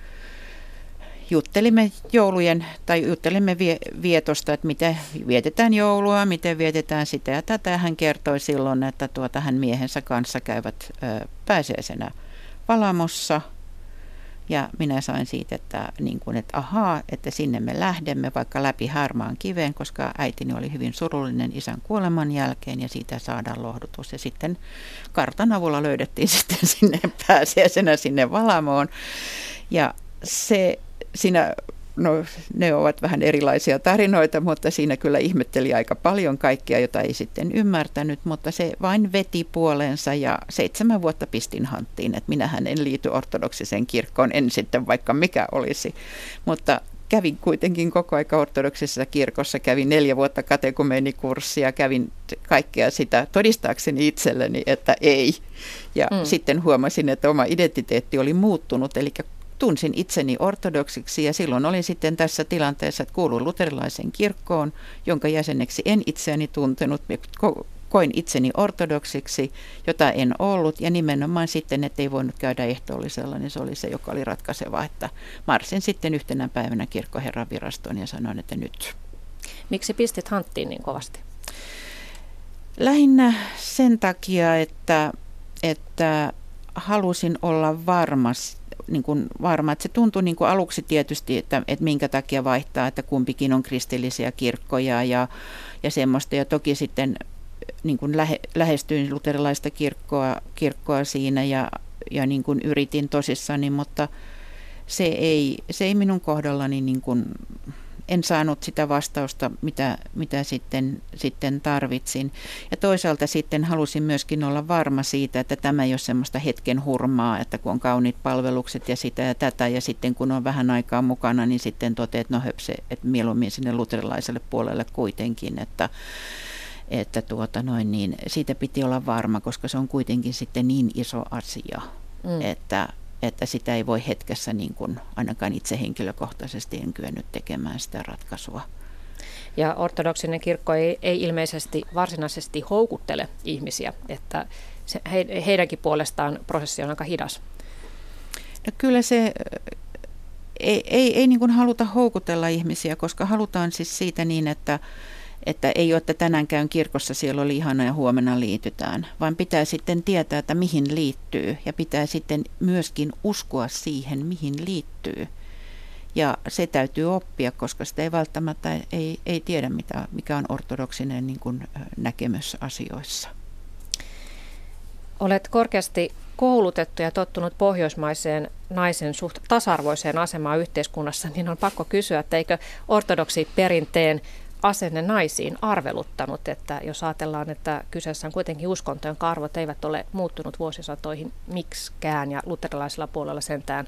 juttelimme joulujen tai juttelimme vie, vietosta, että miten vietetään joulua, miten vietetään sitä ja tätä. Hän kertoi silloin, että tuota, hän miehensä kanssa käyvät ö, pääsiäisenä Palamossa. Ja minä sain siitä, että, niin kuin, että ahaa, että sinne me lähdemme vaikka läpi harmaan kiveen, koska äitini oli hyvin surullinen isän kuoleman jälkeen ja siitä saadaan lohdutus. Ja sitten kartan avulla löydettiin sitten sinne pääsiäisenä sinne Valamoon. Ja se siinä, no ne ovat vähän erilaisia tarinoita, mutta siinä kyllä ihmetteli aika paljon kaikkea, jota ei sitten ymmärtänyt, mutta se vain veti puolensa ja seitsemän vuotta pistin hanttiin, että minähän en liity ortodoksiseen kirkkoon, en sitten vaikka mikä olisi, mutta kävin kuitenkin koko aika ortodoksisessa kirkossa, kävin neljä vuotta katekumeenikurssia, kävin kaikkea sitä todistaakseni itselleni, että ei. Ja mm. sitten huomasin, että oma identiteetti oli muuttunut, eli tunsin itseni ortodoksiksi ja silloin olin sitten tässä tilanteessa, että kuulun luterilaisen kirkkoon, jonka jäseneksi en itseäni tuntenut. Koin itseni ortodoksiksi, jota en ollut, ja nimenomaan sitten, että ei voinut käydä ehtoollisella, niin se oli se, joka oli ratkaiseva, että marsin sitten yhtenä päivänä kirkkoherran virastoon ja sanoin, että nyt. Miksi pistit hanttiin niin kovasti? Lähinnä sen takia, että, että halusin olla varmas niin kuin varma. Että se tuntui niin kuin aluksi tietysti, että, että minkä takia vaihtaa, että kumpikin on kristillisiä kirkkoja ja, ja semmoista. Ja toki sitten niin kuin lähe, lähestyin luterilaista kirkkoa, kirkkoa siinä ja, ja niin kuin yritin tosissani, mutta se ei, se ei minun kohdallani niin kuin en saanut sitä vastausta, mitä, mitä sitten, sitten tarvitsin. Ja toisaalta sitten halusin myöskin olla varma siitä, että tämä ei ole semmoista hetken hurmaa, että kun on kauniit palvelukset ja sitä ja tätä, ja sitten kun on vähän aikaa mukana, niin sitten toteat, että no höpse, että mieluummin sinne luterilaiselle puolelle kuitenkin, että että tuota noin, niin siitä piti olla varma, koska se on kuitenkin sitten niin iso asia, mm. että, että sitä ei voi hetkessä niin kuin ainakaan itse henkilökohtaisesti en kyennyt tekemään sitä ratkaisua. Ja ortodoksinen kirkko ei, ei ilmeisesti varsinaisesti houkuttele ihmisiä, että se, he, heidänkin puolestaan prosessi on aika hidas. No kyllä se ei, ei, ei niin kuin haluta houkutella ihmisiä, koska halutaan siis siitä niin, että, että ei ole, että tänään käyn kirkossa, siellä oli ihana ja huomenna liitytään, vaan pitää sitten tietää, että mihin liittyy ja pitää sitten myöskin uskoa siihen, mihin liittyy. Ja se täytyy oppia, koska sitä ei välttämättä ei, ei tiedä, mitä, mikä on ortodoksinen niin kuin, näkemys asioissa. Olet korkeasti koulutettu ja tottunut pohjoismaiseen naisen suht tasa-arvoiseen asemaan yhteiskunnassa, niin on pakko kysyä, että eikö ortodoksi perinteen asenne naisiin arveluttanut, että jos ajatellaan, että kyseessä on kuitenkin uskonto, jonka arvot eivät ole muuttunut vuosisatoihin miksikään ja luterilaisella puolella sentään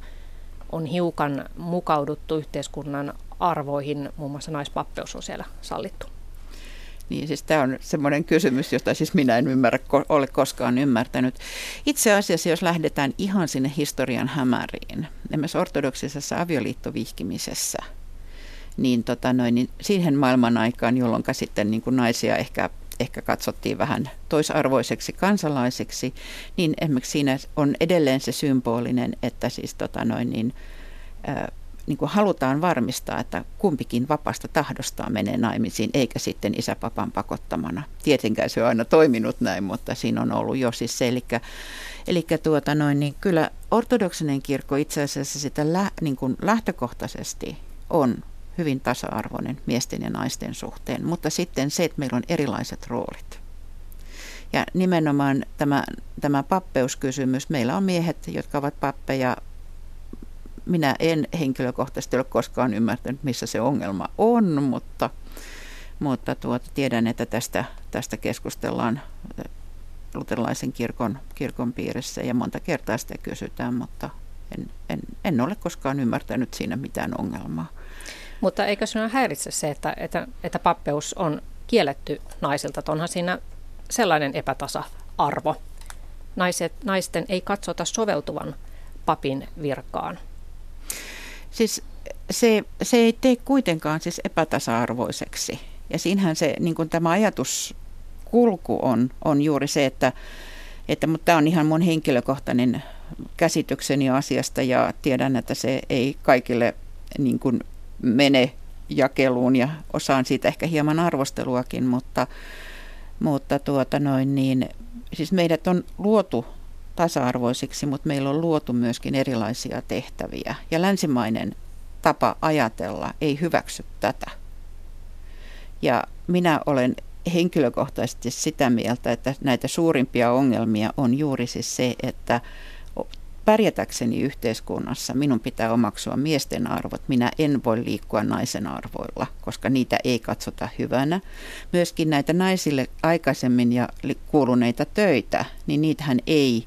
on hiukan mukauduttu yhteiskunnan arvoihin, muun muassa naispappeus on siellä sallittu. Niin siis tämä on semmoinen kysymys, jota siis minä en ymmärrä, ole koskaan ymmärtänyt. Itse asiassa, jos lähdetään ihan sinne historian hämäriin, esimerkiksi ortodoksisessa avioliittovihkimisessä, niin, tota noin, niin siihen maailman aikaan, jolloin sitten niin kuin naisia ehkä, ehkä katsottiin vähän toisarvoiseksi kansalaisiksi, niin esimerkiksi siinä on edelleen se symbolinen, että siis tota noin, niin, niin kuin halutaan varmistaa, että kumpikin vapasta tahdostaan menee naimisiin, eikä sitten isäpapan pakottamana. Tietenkään se on aina toiminut näin, mutta siinä on ollut jo siis se. Eli, eli tuota noin, niin kyllä ortodoksinen kirkko itse asiassa sitä lä, niin kuin lähtökohtaisesti on hyvin tasa-arvoinen miesten ja naisten suhteen, mutta sitten se, että meillä on erilaiset roolit. Ja nimenomaan tämä, tämä pappeuskysymys, meillä on miehet, jotka ovat pappeja minä en henkilökohtaisesti ole koskaan ymmärtänyt, missä se ongelma on, mutta, mutta tuota, tiedän, että tästä, tästä keskustellaan luterilaisen kirkon, kirkon piirissä ja monta kertaa sitä kysytään, mutta en, en, en ole koskaan ymmärtänyt siinä mitään ongelmaa. Mutta eikö sinua häiritse se, että, että, että pappeus on kielletty naisilta? Onhan siinä sellainen epätasa-arvo. Naiset, naisten ei katsota soveltuvan papin virkaan. Siis se, se ei tee kuitenkaan siis epätasa-arvoiseksi. Ja siinähän se niin kuin tämä ajatuskulku on, on juuri se, että, että mutta tämä on ihan mun henkilökohtainen käsitykseni asiasta ja tiedän, että se ei kaikille niin kuin mene jakeluun ja osaan siitä ehkä hieman arvosteluakin, mutta, mutta tuota noin niin, siis meidät on luotu tasa-arvoisiksi, mutta meillä on luotu myöskin erilaisia tehtäviä. Ja länsimainen tapa ajatella ei hyväksy tätä. Ja minä olen henkilökohtaisesti sitä mieltä, että näitä suurimpia ongelmia on juuri siis se, että pärjätäkseni yhteiskunnassa minun pitää omaksua miesten arvot. Minä en voi liikkua naisen arvoilla, koska niitä ei katsota hyvänä. Myöskin näitä naisille aikaisemmin ja kuuluneita töitä, niin niitähän ei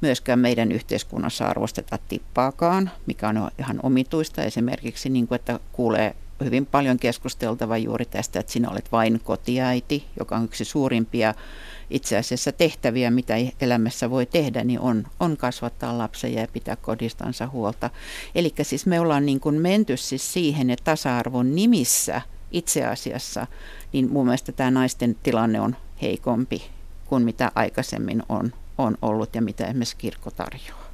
myöskään meidän yhteiskunnassa arvosteta tippaakaan, mikä on ihan omituista esimerkiksi, niin kuin, että kuulee hyvin paljon keskusteltava juuri tästä, että sinä olet vain kotiäiti, joka on yksi suurimpia itse asiassa tehtäviä, mitä elämässä voi tehdä, niin on, on kasvattaa lapsia ja pitää kodistansa huolta. Eli siis me ollaan niin kuin menty siis siihen, että tasa-arvon nimissä itse asiassa, niin mun mielestä tämä naisten tilanne on heikompi kuin mitä aikaisemmin on on ollut ja mitä esimerkiksi kirkko tarjoaa.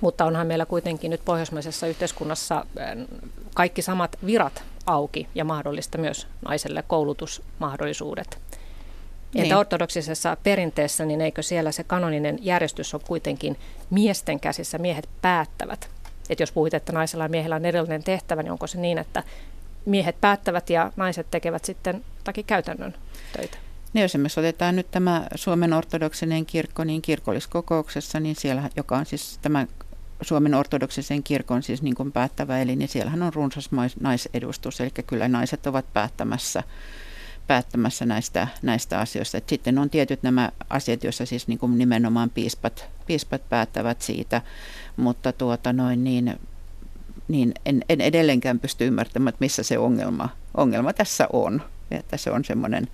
Mutta onhan meillä kuitenkin nyt pohjoismaisessa yhteiskunnassa kaikki samat virat auki ja mahdollista myös naiselle koulutusmahdollisuudet. Niin. Entä ortodoksisessa perinteessä, niin eikö siellä se kanoninen järjestys on kuitenkin miesten käsissä, miehet päättävät? että jos puhuit, että naisella ja miehellä on erillinen tehtävä, niin onko se niin, että miehet päättävät ja naiset tekevät sitten takia käytännön töitä? Niin jos esimerkiksi otetaan nyt tämä Suomen ortodoksinen kirkko, niin kirkolliskokouksessa, niin siellä, joka on siis tämä Suomen ortodoksisen kirkon siis niin kuin päättävä eli, niin siellähän on runsas naisedustus, eli kyllä naiset ovat päättämässä, päättämässä näistä, näistä asioista. Et sitten on tietyt nämä asiat, joissa siis niin kuin nimenomaan piispat, piispat päättävät siitä, mutta tuota noin niin, niin en, en edelleenkään pysty ymmärtämään, että missä se ongelma, ongelma tässä on. Että se on semmoinen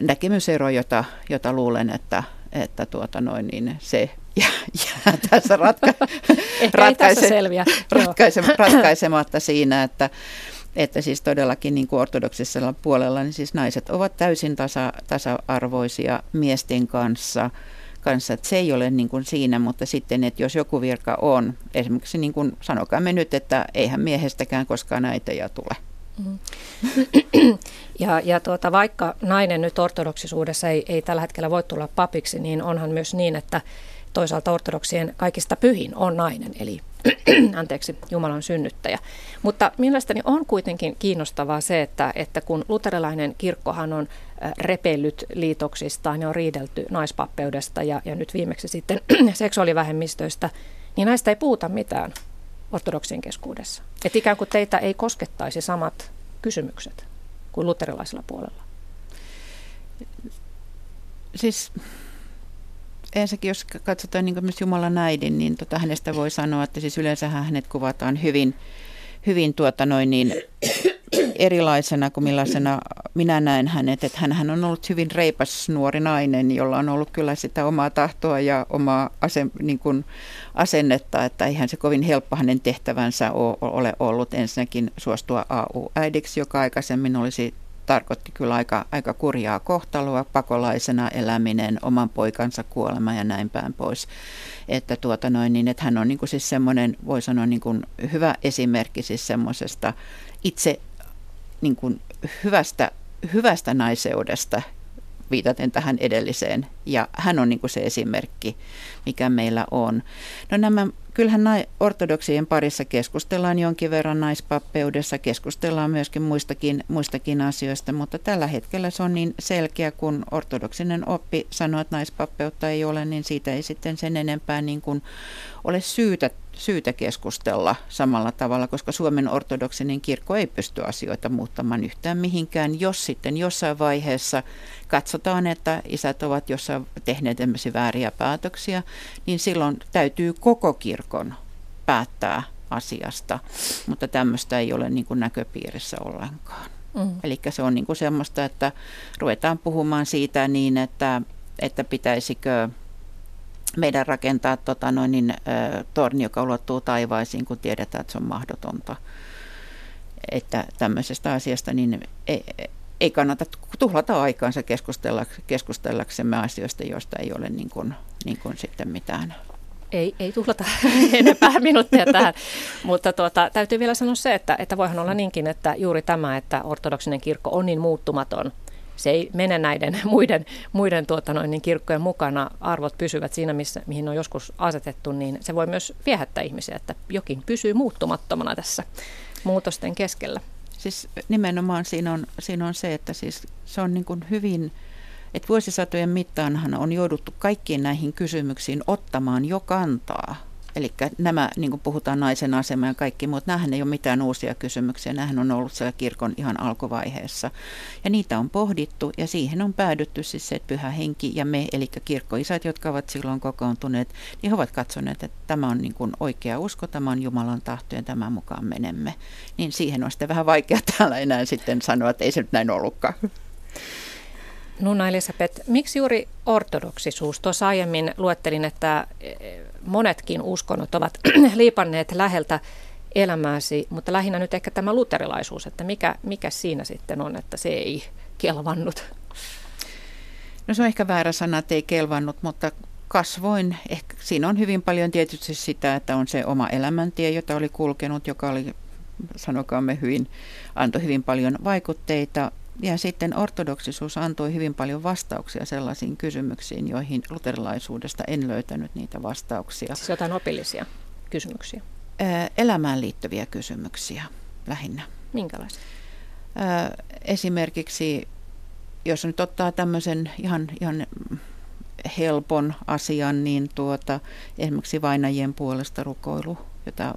näkemysero, jota, jota luulen, että, että tuota noin, niin se jää tässä ratka- ratkaise- tässä ratkaise- ratkaisematta siinä, että, että siis todellakin niin kuin ortodoksisella puolella, niin siis naiset ovat täysin tasa, tasa-arvoisia miesten kanssa, kanssa, että se ei ole niin kuin siinä, mutta sitten, että jos joku virka on, esimerkiksi niin kuin sanokaamme nyt, että eihän miehestäkään koskaan äitejä tule. Ja, ja tuota, vaikka nainen nyt ortodoksisuudessa ei, ei tällä hetkellä voi tulla papiksi, niin onhan myös niin, että toisaalta ortodoksien kaikista pyhin on nainen, eli anteeksi, Jumalan synnyttäjä. Mutta mielestäni on kuitenkin kiinnostavaa se, että, että kun luterilainen kirkkohan on repellyt liitoksistaan ja on riidelty naispappeudesta ja, ja nyt viimeksi sitten seksuaalivähemmistöistä, niin näistä ei puhuta mitään ortodoksien keskuudessa. Että ikään kuin teitä ei koskettaisi samat kysymykset kuin luterilaisella puolella. Siis ensinnäkin, jos katsotaan niin myös Jumalan äidin, niin tota, hänestä voi sanoa, että siis yleensä hänet kuvataan hyvin, hyvin tuota noin niin erilaisena kuin millaisena minä näen hänet. Että hän on ollut hyvin reipas nuori nainen, jolla on ollut kyllä sitä omaa tahtoa ja omaa ase, niin kuin asennetta, että eihän se kovin helppo hänen tehtävänsä ole ollut ensinnäkin suostua AU-äidiksi, joka aikaisemmin olisi tarkoitti kyllä aika, aika kurjaa kohtaloa, pakolaisena eläminen, oman poikansa kuolema ja näin päin pois. Että, tuota noin, niin, että hän on niin kuin siis semmoinen, voi sanoa niin kuin hyvä esimerkki siis semmoisesta itse niin kuin hyvästä, hyvästä naiseudesta, viitaten tähän edelliseen. Ja hän on niin kuin se esimerkki, mikä meillä on. No nämä, kyllähän ortodoksien parissa keskustellaan jonkin verran naispappeudessa, keskustellaan myöskin muistakin, muistakin asioista, mutta tällä hetkellä se on niin selkeä, kun ortodoksinen oppi sanoo, että naispappeutta ei ole, niin siitä ei sitten sen enempää niin kuin ole syytä syytä keskustella samalla tavalla, koska Suomen ortodoksinen kirkko ei pysty asioita muuttamaan yhtään mihinkään. Jos sitten jossain vaiheessa katsotaan, että isät ovat jossain tehneet tämmöisiä vääriä päätöksiä, niin silloin täytyy koko kirkon päättää asiasta, mutta tämmöistä ei ole niin kuin näköpiirissä ollenkaan. Mm. Eli se on niin kuin semmoista, että ruvetaan puhumaan siitä niin, että, että pitäisikö meidän rakentaa tota noin, niin, ä, torni, joka ulottuu taivaisiin, kun tiedetään, että se on mahdotonta. Että tämmöisestä asiasta niin ei, ei kannata tuhlata aikaansa keskustellaksemme asioista, joista ei ole niin kuin, niin kuin sitten mitään ei, ei tuhlata enempää minuuttia tähän, mutta tuota, täytyy vielä sanoa se, että, että voihan olla niinkin, että juuri tämä, että ortodoksinen kirkko on niin muuttumaton, se ei mene näiden muiden, muiden tuota noin, niin kirkkojen mukana, arvot pysyvät siinä, missä, mihin on joskus asetettu, niin se voi myös viehättää ihmisiä, että jokin pysyy muuttumattomana tässä muutosten keskellä. Siis nimenomaan siinä on, siinä on se, että siis se on niin kuin hyvin, että vuosisatojen mittaanhan on jouduttu kaikkiin näihin kysymyksiin ottamaan jo kantaa Eli nämä, niin kuin puhutaan naisen asema ja kaikki, mutta nämähän ei ole mitään uusia kysymyksiä. Nämähän on ollut siellä kirkon ihan alkuvaiheessa. Ja niitä on pohdittu ja siihen on päädytty siis se, että pyhä henki ja me, eli kirkkoisät, jotka ovat silloin kokoontuneet, niin he ovat katsoneet, että tämä on niin kuin oikea usko, tämä on Jumalan tahto ja tämän mukaan menemme. Niin siihen on sitten vähän vaikea täällä enää sitten sanoa, että ei se nyt näin ollutkaan. Nunna Elisabeth, miksi juuri ortodoksisuus? Tuossa aiemmin luettelin, että monetkin uskonnot ovat liipanneet läheltä elämääsi, mutta lähinnä nyt ehkä tämä luterilaisuus, että mikä, mikä siinä sitten on, että se ei kelvannut? No se on ehkä väärä sana, että ei kelvannut, mutta kasvoin. Ehkä siinä on hyvin paljon tietysti sitä, että on se oma elämäntie, jota oli kulkenut, joka oli, sanokaamme hyvin, antoi hyvin paljon vaikutteita ja sitten ortodoksisuus antoi hyvin paljon vastauksia sellaisiin kysymyksiin, joihin luterilaisuudesta en löytänyt niitä vastauksia. Siis jotain opillisia kysymyksiä? Elämään liittyviä kysymyksiä lähinnä. Minkälaisia? Esimerkiksi, jos nyt ottaa tämmöisen ihan, ihan helpon asian, niin tuota, esimerkiksi vainajien puolesta rukoilu, jota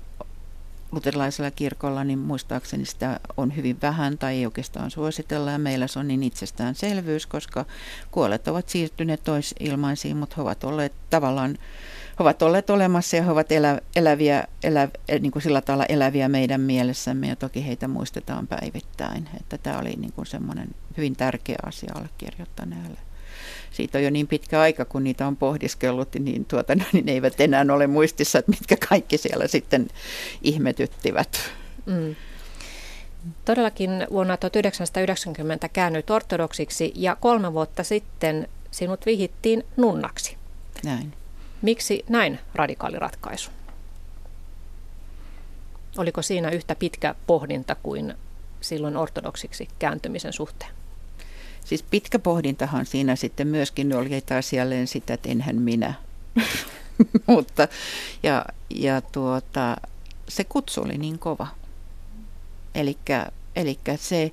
luterilaisella kirkolla, niin muistaakseni sitä on hyvin vähän tai ei oikeastaan suositella. Ja meillä se on niin itsestäänselvyys, koska kuolleet ovat siirtyneet toisilmaisiin, mutta he ovat olleet tavallaan he ovat olleet olemassa ja he ovat elä, eläviä, elä, niin kuin sillä tavalla eläviä meidän mielessämme ja toki heitä muistetaan päivittäin. Että tämä oli niin kuin semmoinen hyvin tärkeä asia allekirjoittaneelle siitä on jo niin pitkä aika, kun niitä on pohdiskellut, niin, tuota, niin ne eivät enää ole muistissa, että mitkä kaikki siellä sitten ihmetyttivät. Mm. Todellakin vuonna 1990 käännyit ortodoksiksi ja kolme vuotta sitten sinut vihittiin nunnaksi. Näin. Miksi näin radikaali ratkaisu? Oliko siinä yhtä pitkä pohdinta kuin silloin ortodoksiksi kääntymisen suhteen? Siis pitkä pohdintahan siinä sitten myöskin oli jälleen sitä, että enhän minä. Mutta, ja, ja tuota, se kutsu oli niin kova. Eli se,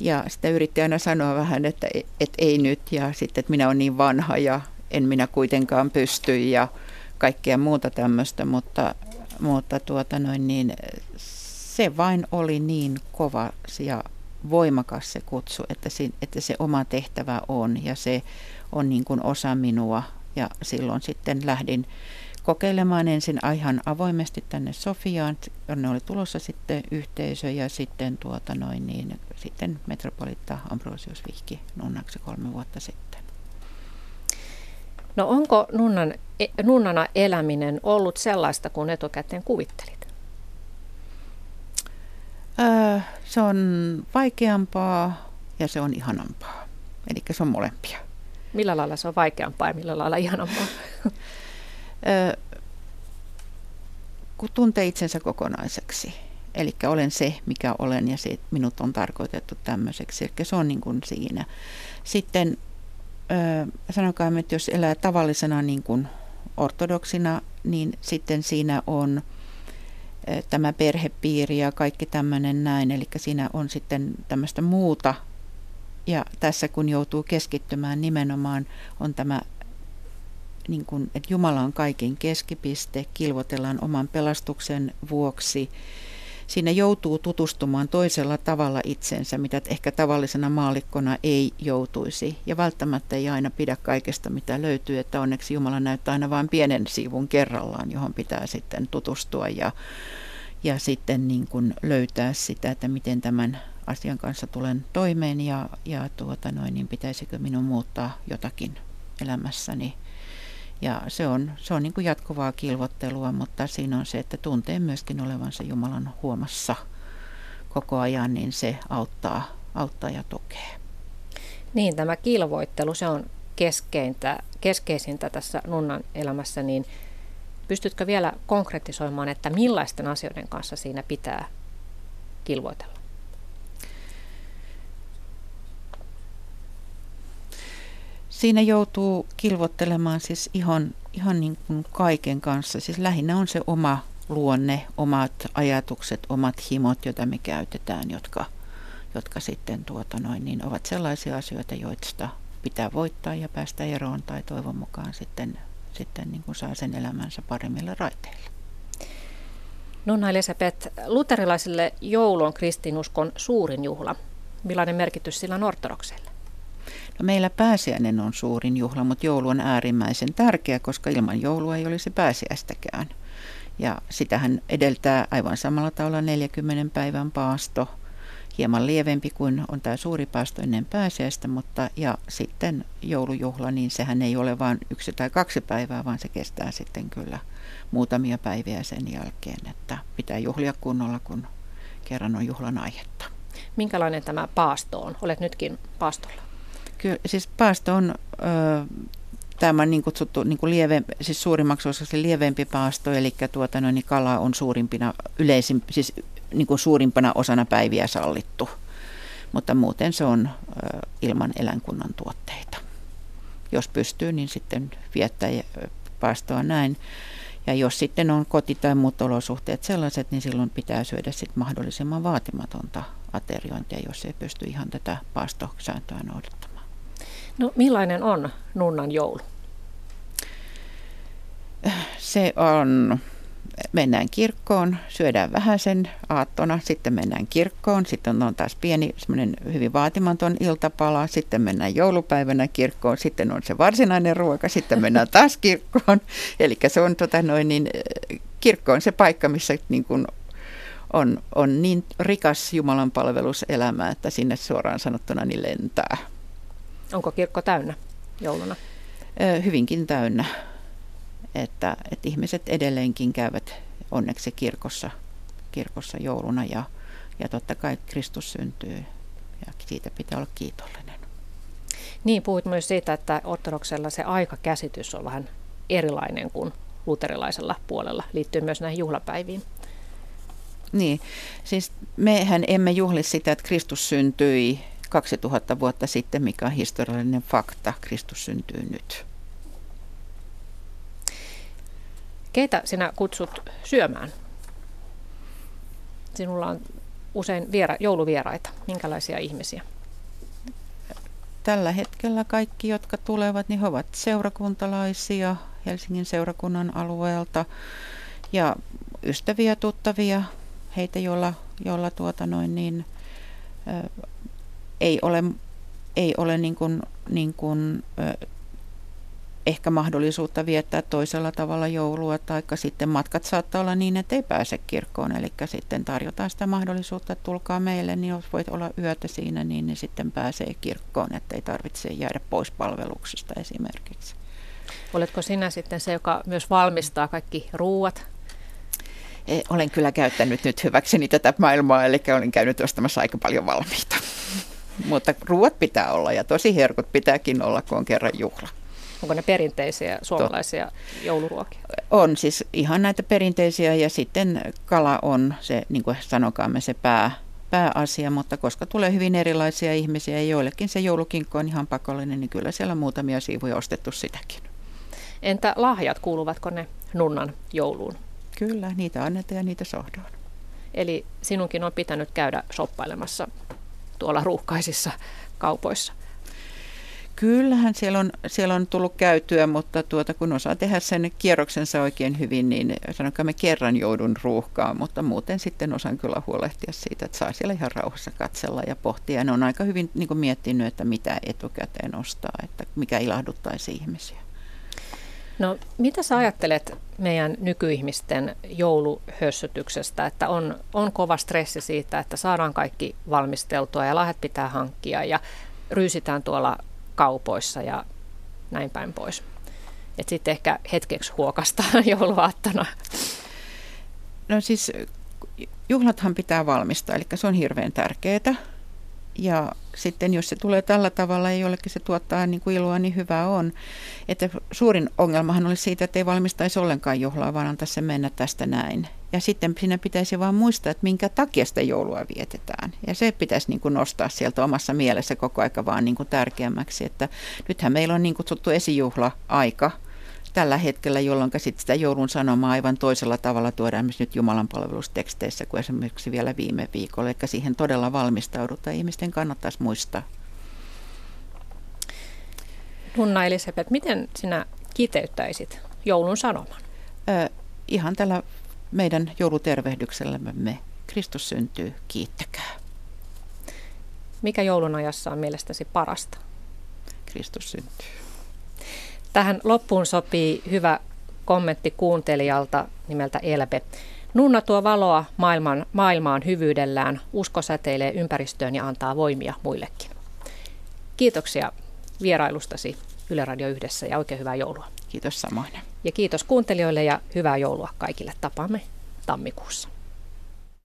ja sitä yritti aina sanoa vähän, että et ei nyt, ja sitten, että minä olen niin vanha, ja en minä kuitenkaan pysty, ja kaikkea muuta tämmöistä, mutta, mutta tuota noin niin, se vain oli niin kova ja voimakas se kutsu, että se, että se oma tehtävä on ja se on niin kuin osa minua. Ja silloin sitten lähdin kokeilemaan ensin ihan avoimesti tänne Sofiaan, jonne oli tulossa sitten yhteisö ja sitten, tuota noin, niin, sitten metropolitta Ambrosius vihki nunnaksi kolme vuotta sitten. No onko nunnan, e, nunnana eläminen ollut sellaista kuin etukäteen kuvittelit? Öö, se on vaikeampaa ja se on ihanampaa. Eli se on molempia. Millä lailla se on vaikeampaa ja millä lailla ihanampaa? öö, kun tuntee itsensä kokonaiseksi. Eli olen se, mikä olen ja se, minut on tarkoitettu tämmöiseksi. Eli se on niin kuin siinä. Sitten öö, sanokaa, että jos elää tavallisena niin kuin ortodoksina, niin sitten siinä on tämä perhepiiri ja kaikki tämmöinen näin. Eli siinä on sitten tämmöistä muuta. Ja tässä kun joutuu keskittymään nimenomaan on tämä, niin kuin, että Jumala on kaiken keskipiste, kilvotellaan oman pelastuksen vuoksi siinä joutuu tutustumaan toisella tavalla itsensä, mitä ehkä tavallisena maalikkona ei joutuisi. Ja välttämättä ei aina pidä kaikesta, mitä löytyy, että onneksi Jumala näyttää aina vain pienen siivun kerrallaan, johon pitää sitten tutustua ja, ja sitten niin kuin löytää sitä, että miten tämän asian kanssa tulen toimeen ja, ja tuota noin, niin pitäisikö minun muuttaa jotakin elämässäni ja se on, se on niin kuin jatkuvaa kilvottelua, mutta siinä on se, että tuntee myöskin olevansa Jumalan huomassa koko ajan, niin se auttaa, auttaa ja tukee. Niin, tämä kilvoittelu, se on keskeintä, keskeisintä tässä nunnan elämässä, niin pystytkö vielä konkretisoimaan, että millaisten asioiden kanssa siinä pitää kilvoitella? Siinä joutuu kilvottelemaan siis ihan, ihan niin kuin kaiken kanssa. Siis lähinnä on se oma luonne, omat ajatukset, omat himot, joita me käytetään, jotka, jotka sitten tuota noin, niin ovat sellaisia asioita, joista pitää voittaa ja päästä eroon tai toivon mukaan sitten, sitten niin kuin saa sen elämänsä paremmille raiteille. Nonna Elisabeth, luterilaisille joulu on kristinuskon suurin juhla. Millainen merkitys sillä on ortodokselle? No meillä pääsiäinen on suurin juhla, mutta joulu on äärimmäisen tärkeä, koska ilman joulua ei olisi pääsiäistäkään. Ja sitähän edeltää aivan samalla tavalla 40 päivän paasto, hieman lievempi kuin on tämä suuri paasto ennen pääsiäistä, mutta ja sitten joulujuhla, niin sehän ei ole vain yksi tai kaksi päivää, vaan se kestää sitten kyllä muutamia päiviä sen jälkeen, että pitää juhlia kunnolla, kun kerran on juhlan aihetta. Minkälainen tämä paasto on? Olet nytkin paastolla. Kyllä, siis paasto on ö, tämä niin kutsuttu niin kuin lieve, siis suurimmaksi osaksi lievempi paasto, eli tuota, no, niin kala on suurimpina, yleisin, siis niin kuin suurimpana osana päiviä sallittu. Mutta muuten se on ö, ilman eläinkunnan tuotteita. Jos pystyy, niin sitten viettää paastoa näin. Ja jos sitten on koti- tai muut olosuhteet sellaiset, niin silloin pitää syödä sitten mahdollisimman vaatimatonta ateriointia, jos ei pysty ihan tätä paastosääntöä noudattamaan. No millainen on nunnan joulu? Se on, mennään kirkkoon, syödään vähän sen aattona, sitten mennään kirkkoon, sitten on taas pieni semmoinen hyvin vaatimaton iltapala, sitten mennään joulupäivänä kirkkoon, sitten on se varsinainen ruoka, sitten mennään taas kirkkoon. Eli se on tota noin, niin, kirkko on se paikka, missä niin kuin on, on niin rikas Jumalan palveluselämä, että sinne suoraan sanottuna niin lentää. Onko kirkko täynnä jouluna? Hyvinkin täynnä. Että, että ihmiset edelleenkin käyvät onneksi kirkossa, kirkossa jouluna ja, Ja totta kai Kristus syntyy ja siitä pitää olla kiitollinen. Niin, puhuit myös siitä, että ortodoksella se aikakäsitys on vähän erilainen kuin luterilaisella puolella, liittyy myös näihin juhlapäiviin. Niin, siis mehän emme juhli sitä, että Kristus syntyi 2000 vuotta sitten, mikä on historiallinen fakta. Kristus syntyy nyt. Keitä sinä kutsut syömään? Sinulla on usein viera, jouluvieraita. Minkälaisia ihmisiä? Tällä hetkellä kaikki, jotka tulevat, niin he ovat seurakuntalaisia Helsingin seurakunnan alueelta ja ystäviä, tuttavia, heitä, joilla, joilla tuota noin niin, ei ole, ei ole niin kuin, niin kuin, ehkä mahdollisuutta viettää toisella tavalla joulua, tai sitten matkat saattaa olla niin, että ei pääse kirkkoon, eli sitten tarjotaan sitä mahdollisuutta, että tulkaa meille, niin jos voit olla yötä siinä, niin, niin sitten pääsee kirkkoon, että ei tarvitse jäädä pois palveluksesta esimerkiksi. Oletko sinä sitten se, joka myös valmistaa kaikki ruuat? E, olen kyllä käyttänyt nyt hyväkseni tätä maailmaa, eli olen käynyt ostamassa aika paljon valmiita. Mutta ruuat pitää olla ja tosi herkut pitääkin olla, kun on kerran juhla. Onko ne perinteisiä suomalaisia to. jouluruokia? On siis ihan näitä perinteisiä ja sitten kala on se, niin kuin sanokaamme, se pää, pääasia, mutta koska tulee hyvin erilaisia ihmisiä ja joillekin se joulukinkko on ihan pakollinen, niin kyllä siellä on muutamia siivuja ostettu sitäkin. Entä lahjat, kuuluvatko ne nunnan jouluun? Kyllä, niitä annetaan ja niitä sohdaan. Eli sinunkin on pitänyt käydä shoppailemassa tuolla ruuhkaisissa kaupoissa. Kyllähän siellä on, siellä on tullut käytyä, mutta tuota, kun osaa tehdä sen kierroksensa oikein hyvin, niin me kerran joudun ruuhkaan, mutta muuten sitten osaan kyllä huolehtia siitä, että saa siellä ihan rauhassa katsella ja pohtia. Ja ne on aika hyvin niin miettinyt, että mitä etukäteen ostaa, että mikä ilahduttaisi ihmisiä. No mitä sä ajattelet meidän nykyihmisten jouluhössötyksestä, että on, on kova stressi siitä, että saadaan kaikki valmisteltua ja lahjat pitää hankkia ja ryysitään tuolla kaupoissa ja näin päin pois. Että sitten ehkä hetkeksi huokasta jouluaattona. No siis juhlathan pitää valmistaa, eli se on hirveän tärkeää. Ja sitten jos se tulee tällä tavalla ja jollekin se tuottaa niin kuin iloa, niin hyvä on. Että suurin ongelmahan olisi siitä, että ei valmistaisi ollenkaan juhlaa, vaan antaisi se mennä tästä näin. Ja sitten siinä pitäisi vaan muistaa, että minkä takia sitä joulua vietetään. Ja se pitäisi niin kuin nostaa sieltä omassa mielessä koko aika vaan niin kuin tärkeämmäksi. Että nythän meillä on niin kutsuttu esijuhla-aika tällä hetkellä, jolloin sit sitä joulun sanomaa aivan toisella tavalla tuodaan myös nyt Jumalan palvelusteksteissä kuin esimerkiksi vielä viime viikolla. Eli siihen todella valmistaudutaan. Ihmisten kannattaisi muistaa. Nunna Elisabeth, miten sinä kiteyttäisit joulun sanoman? Ö, ihan tällä meidän joulutervehdyksellämme Kristus syntyy, kiittäkää. Mikä joulun ajassa on mielestäsi parasta? Kristus syntyy. Tähän loppuun sopii hyvä kommentti kuuntelijalta nimeltä Elbe. Nunna tuo valoa maailman, maailmaan hyvyydellään, usko säteilee ympäristöön ja antaa voimia muillekin. Kiitoksia vierailustasi Yle Radio Yhdessä ja oikein hyvää joulua. Kiitos samoin. Ja kiitos kuuntelijoille ja hyvää joulua kaikille. Tapaamme tammikuussa.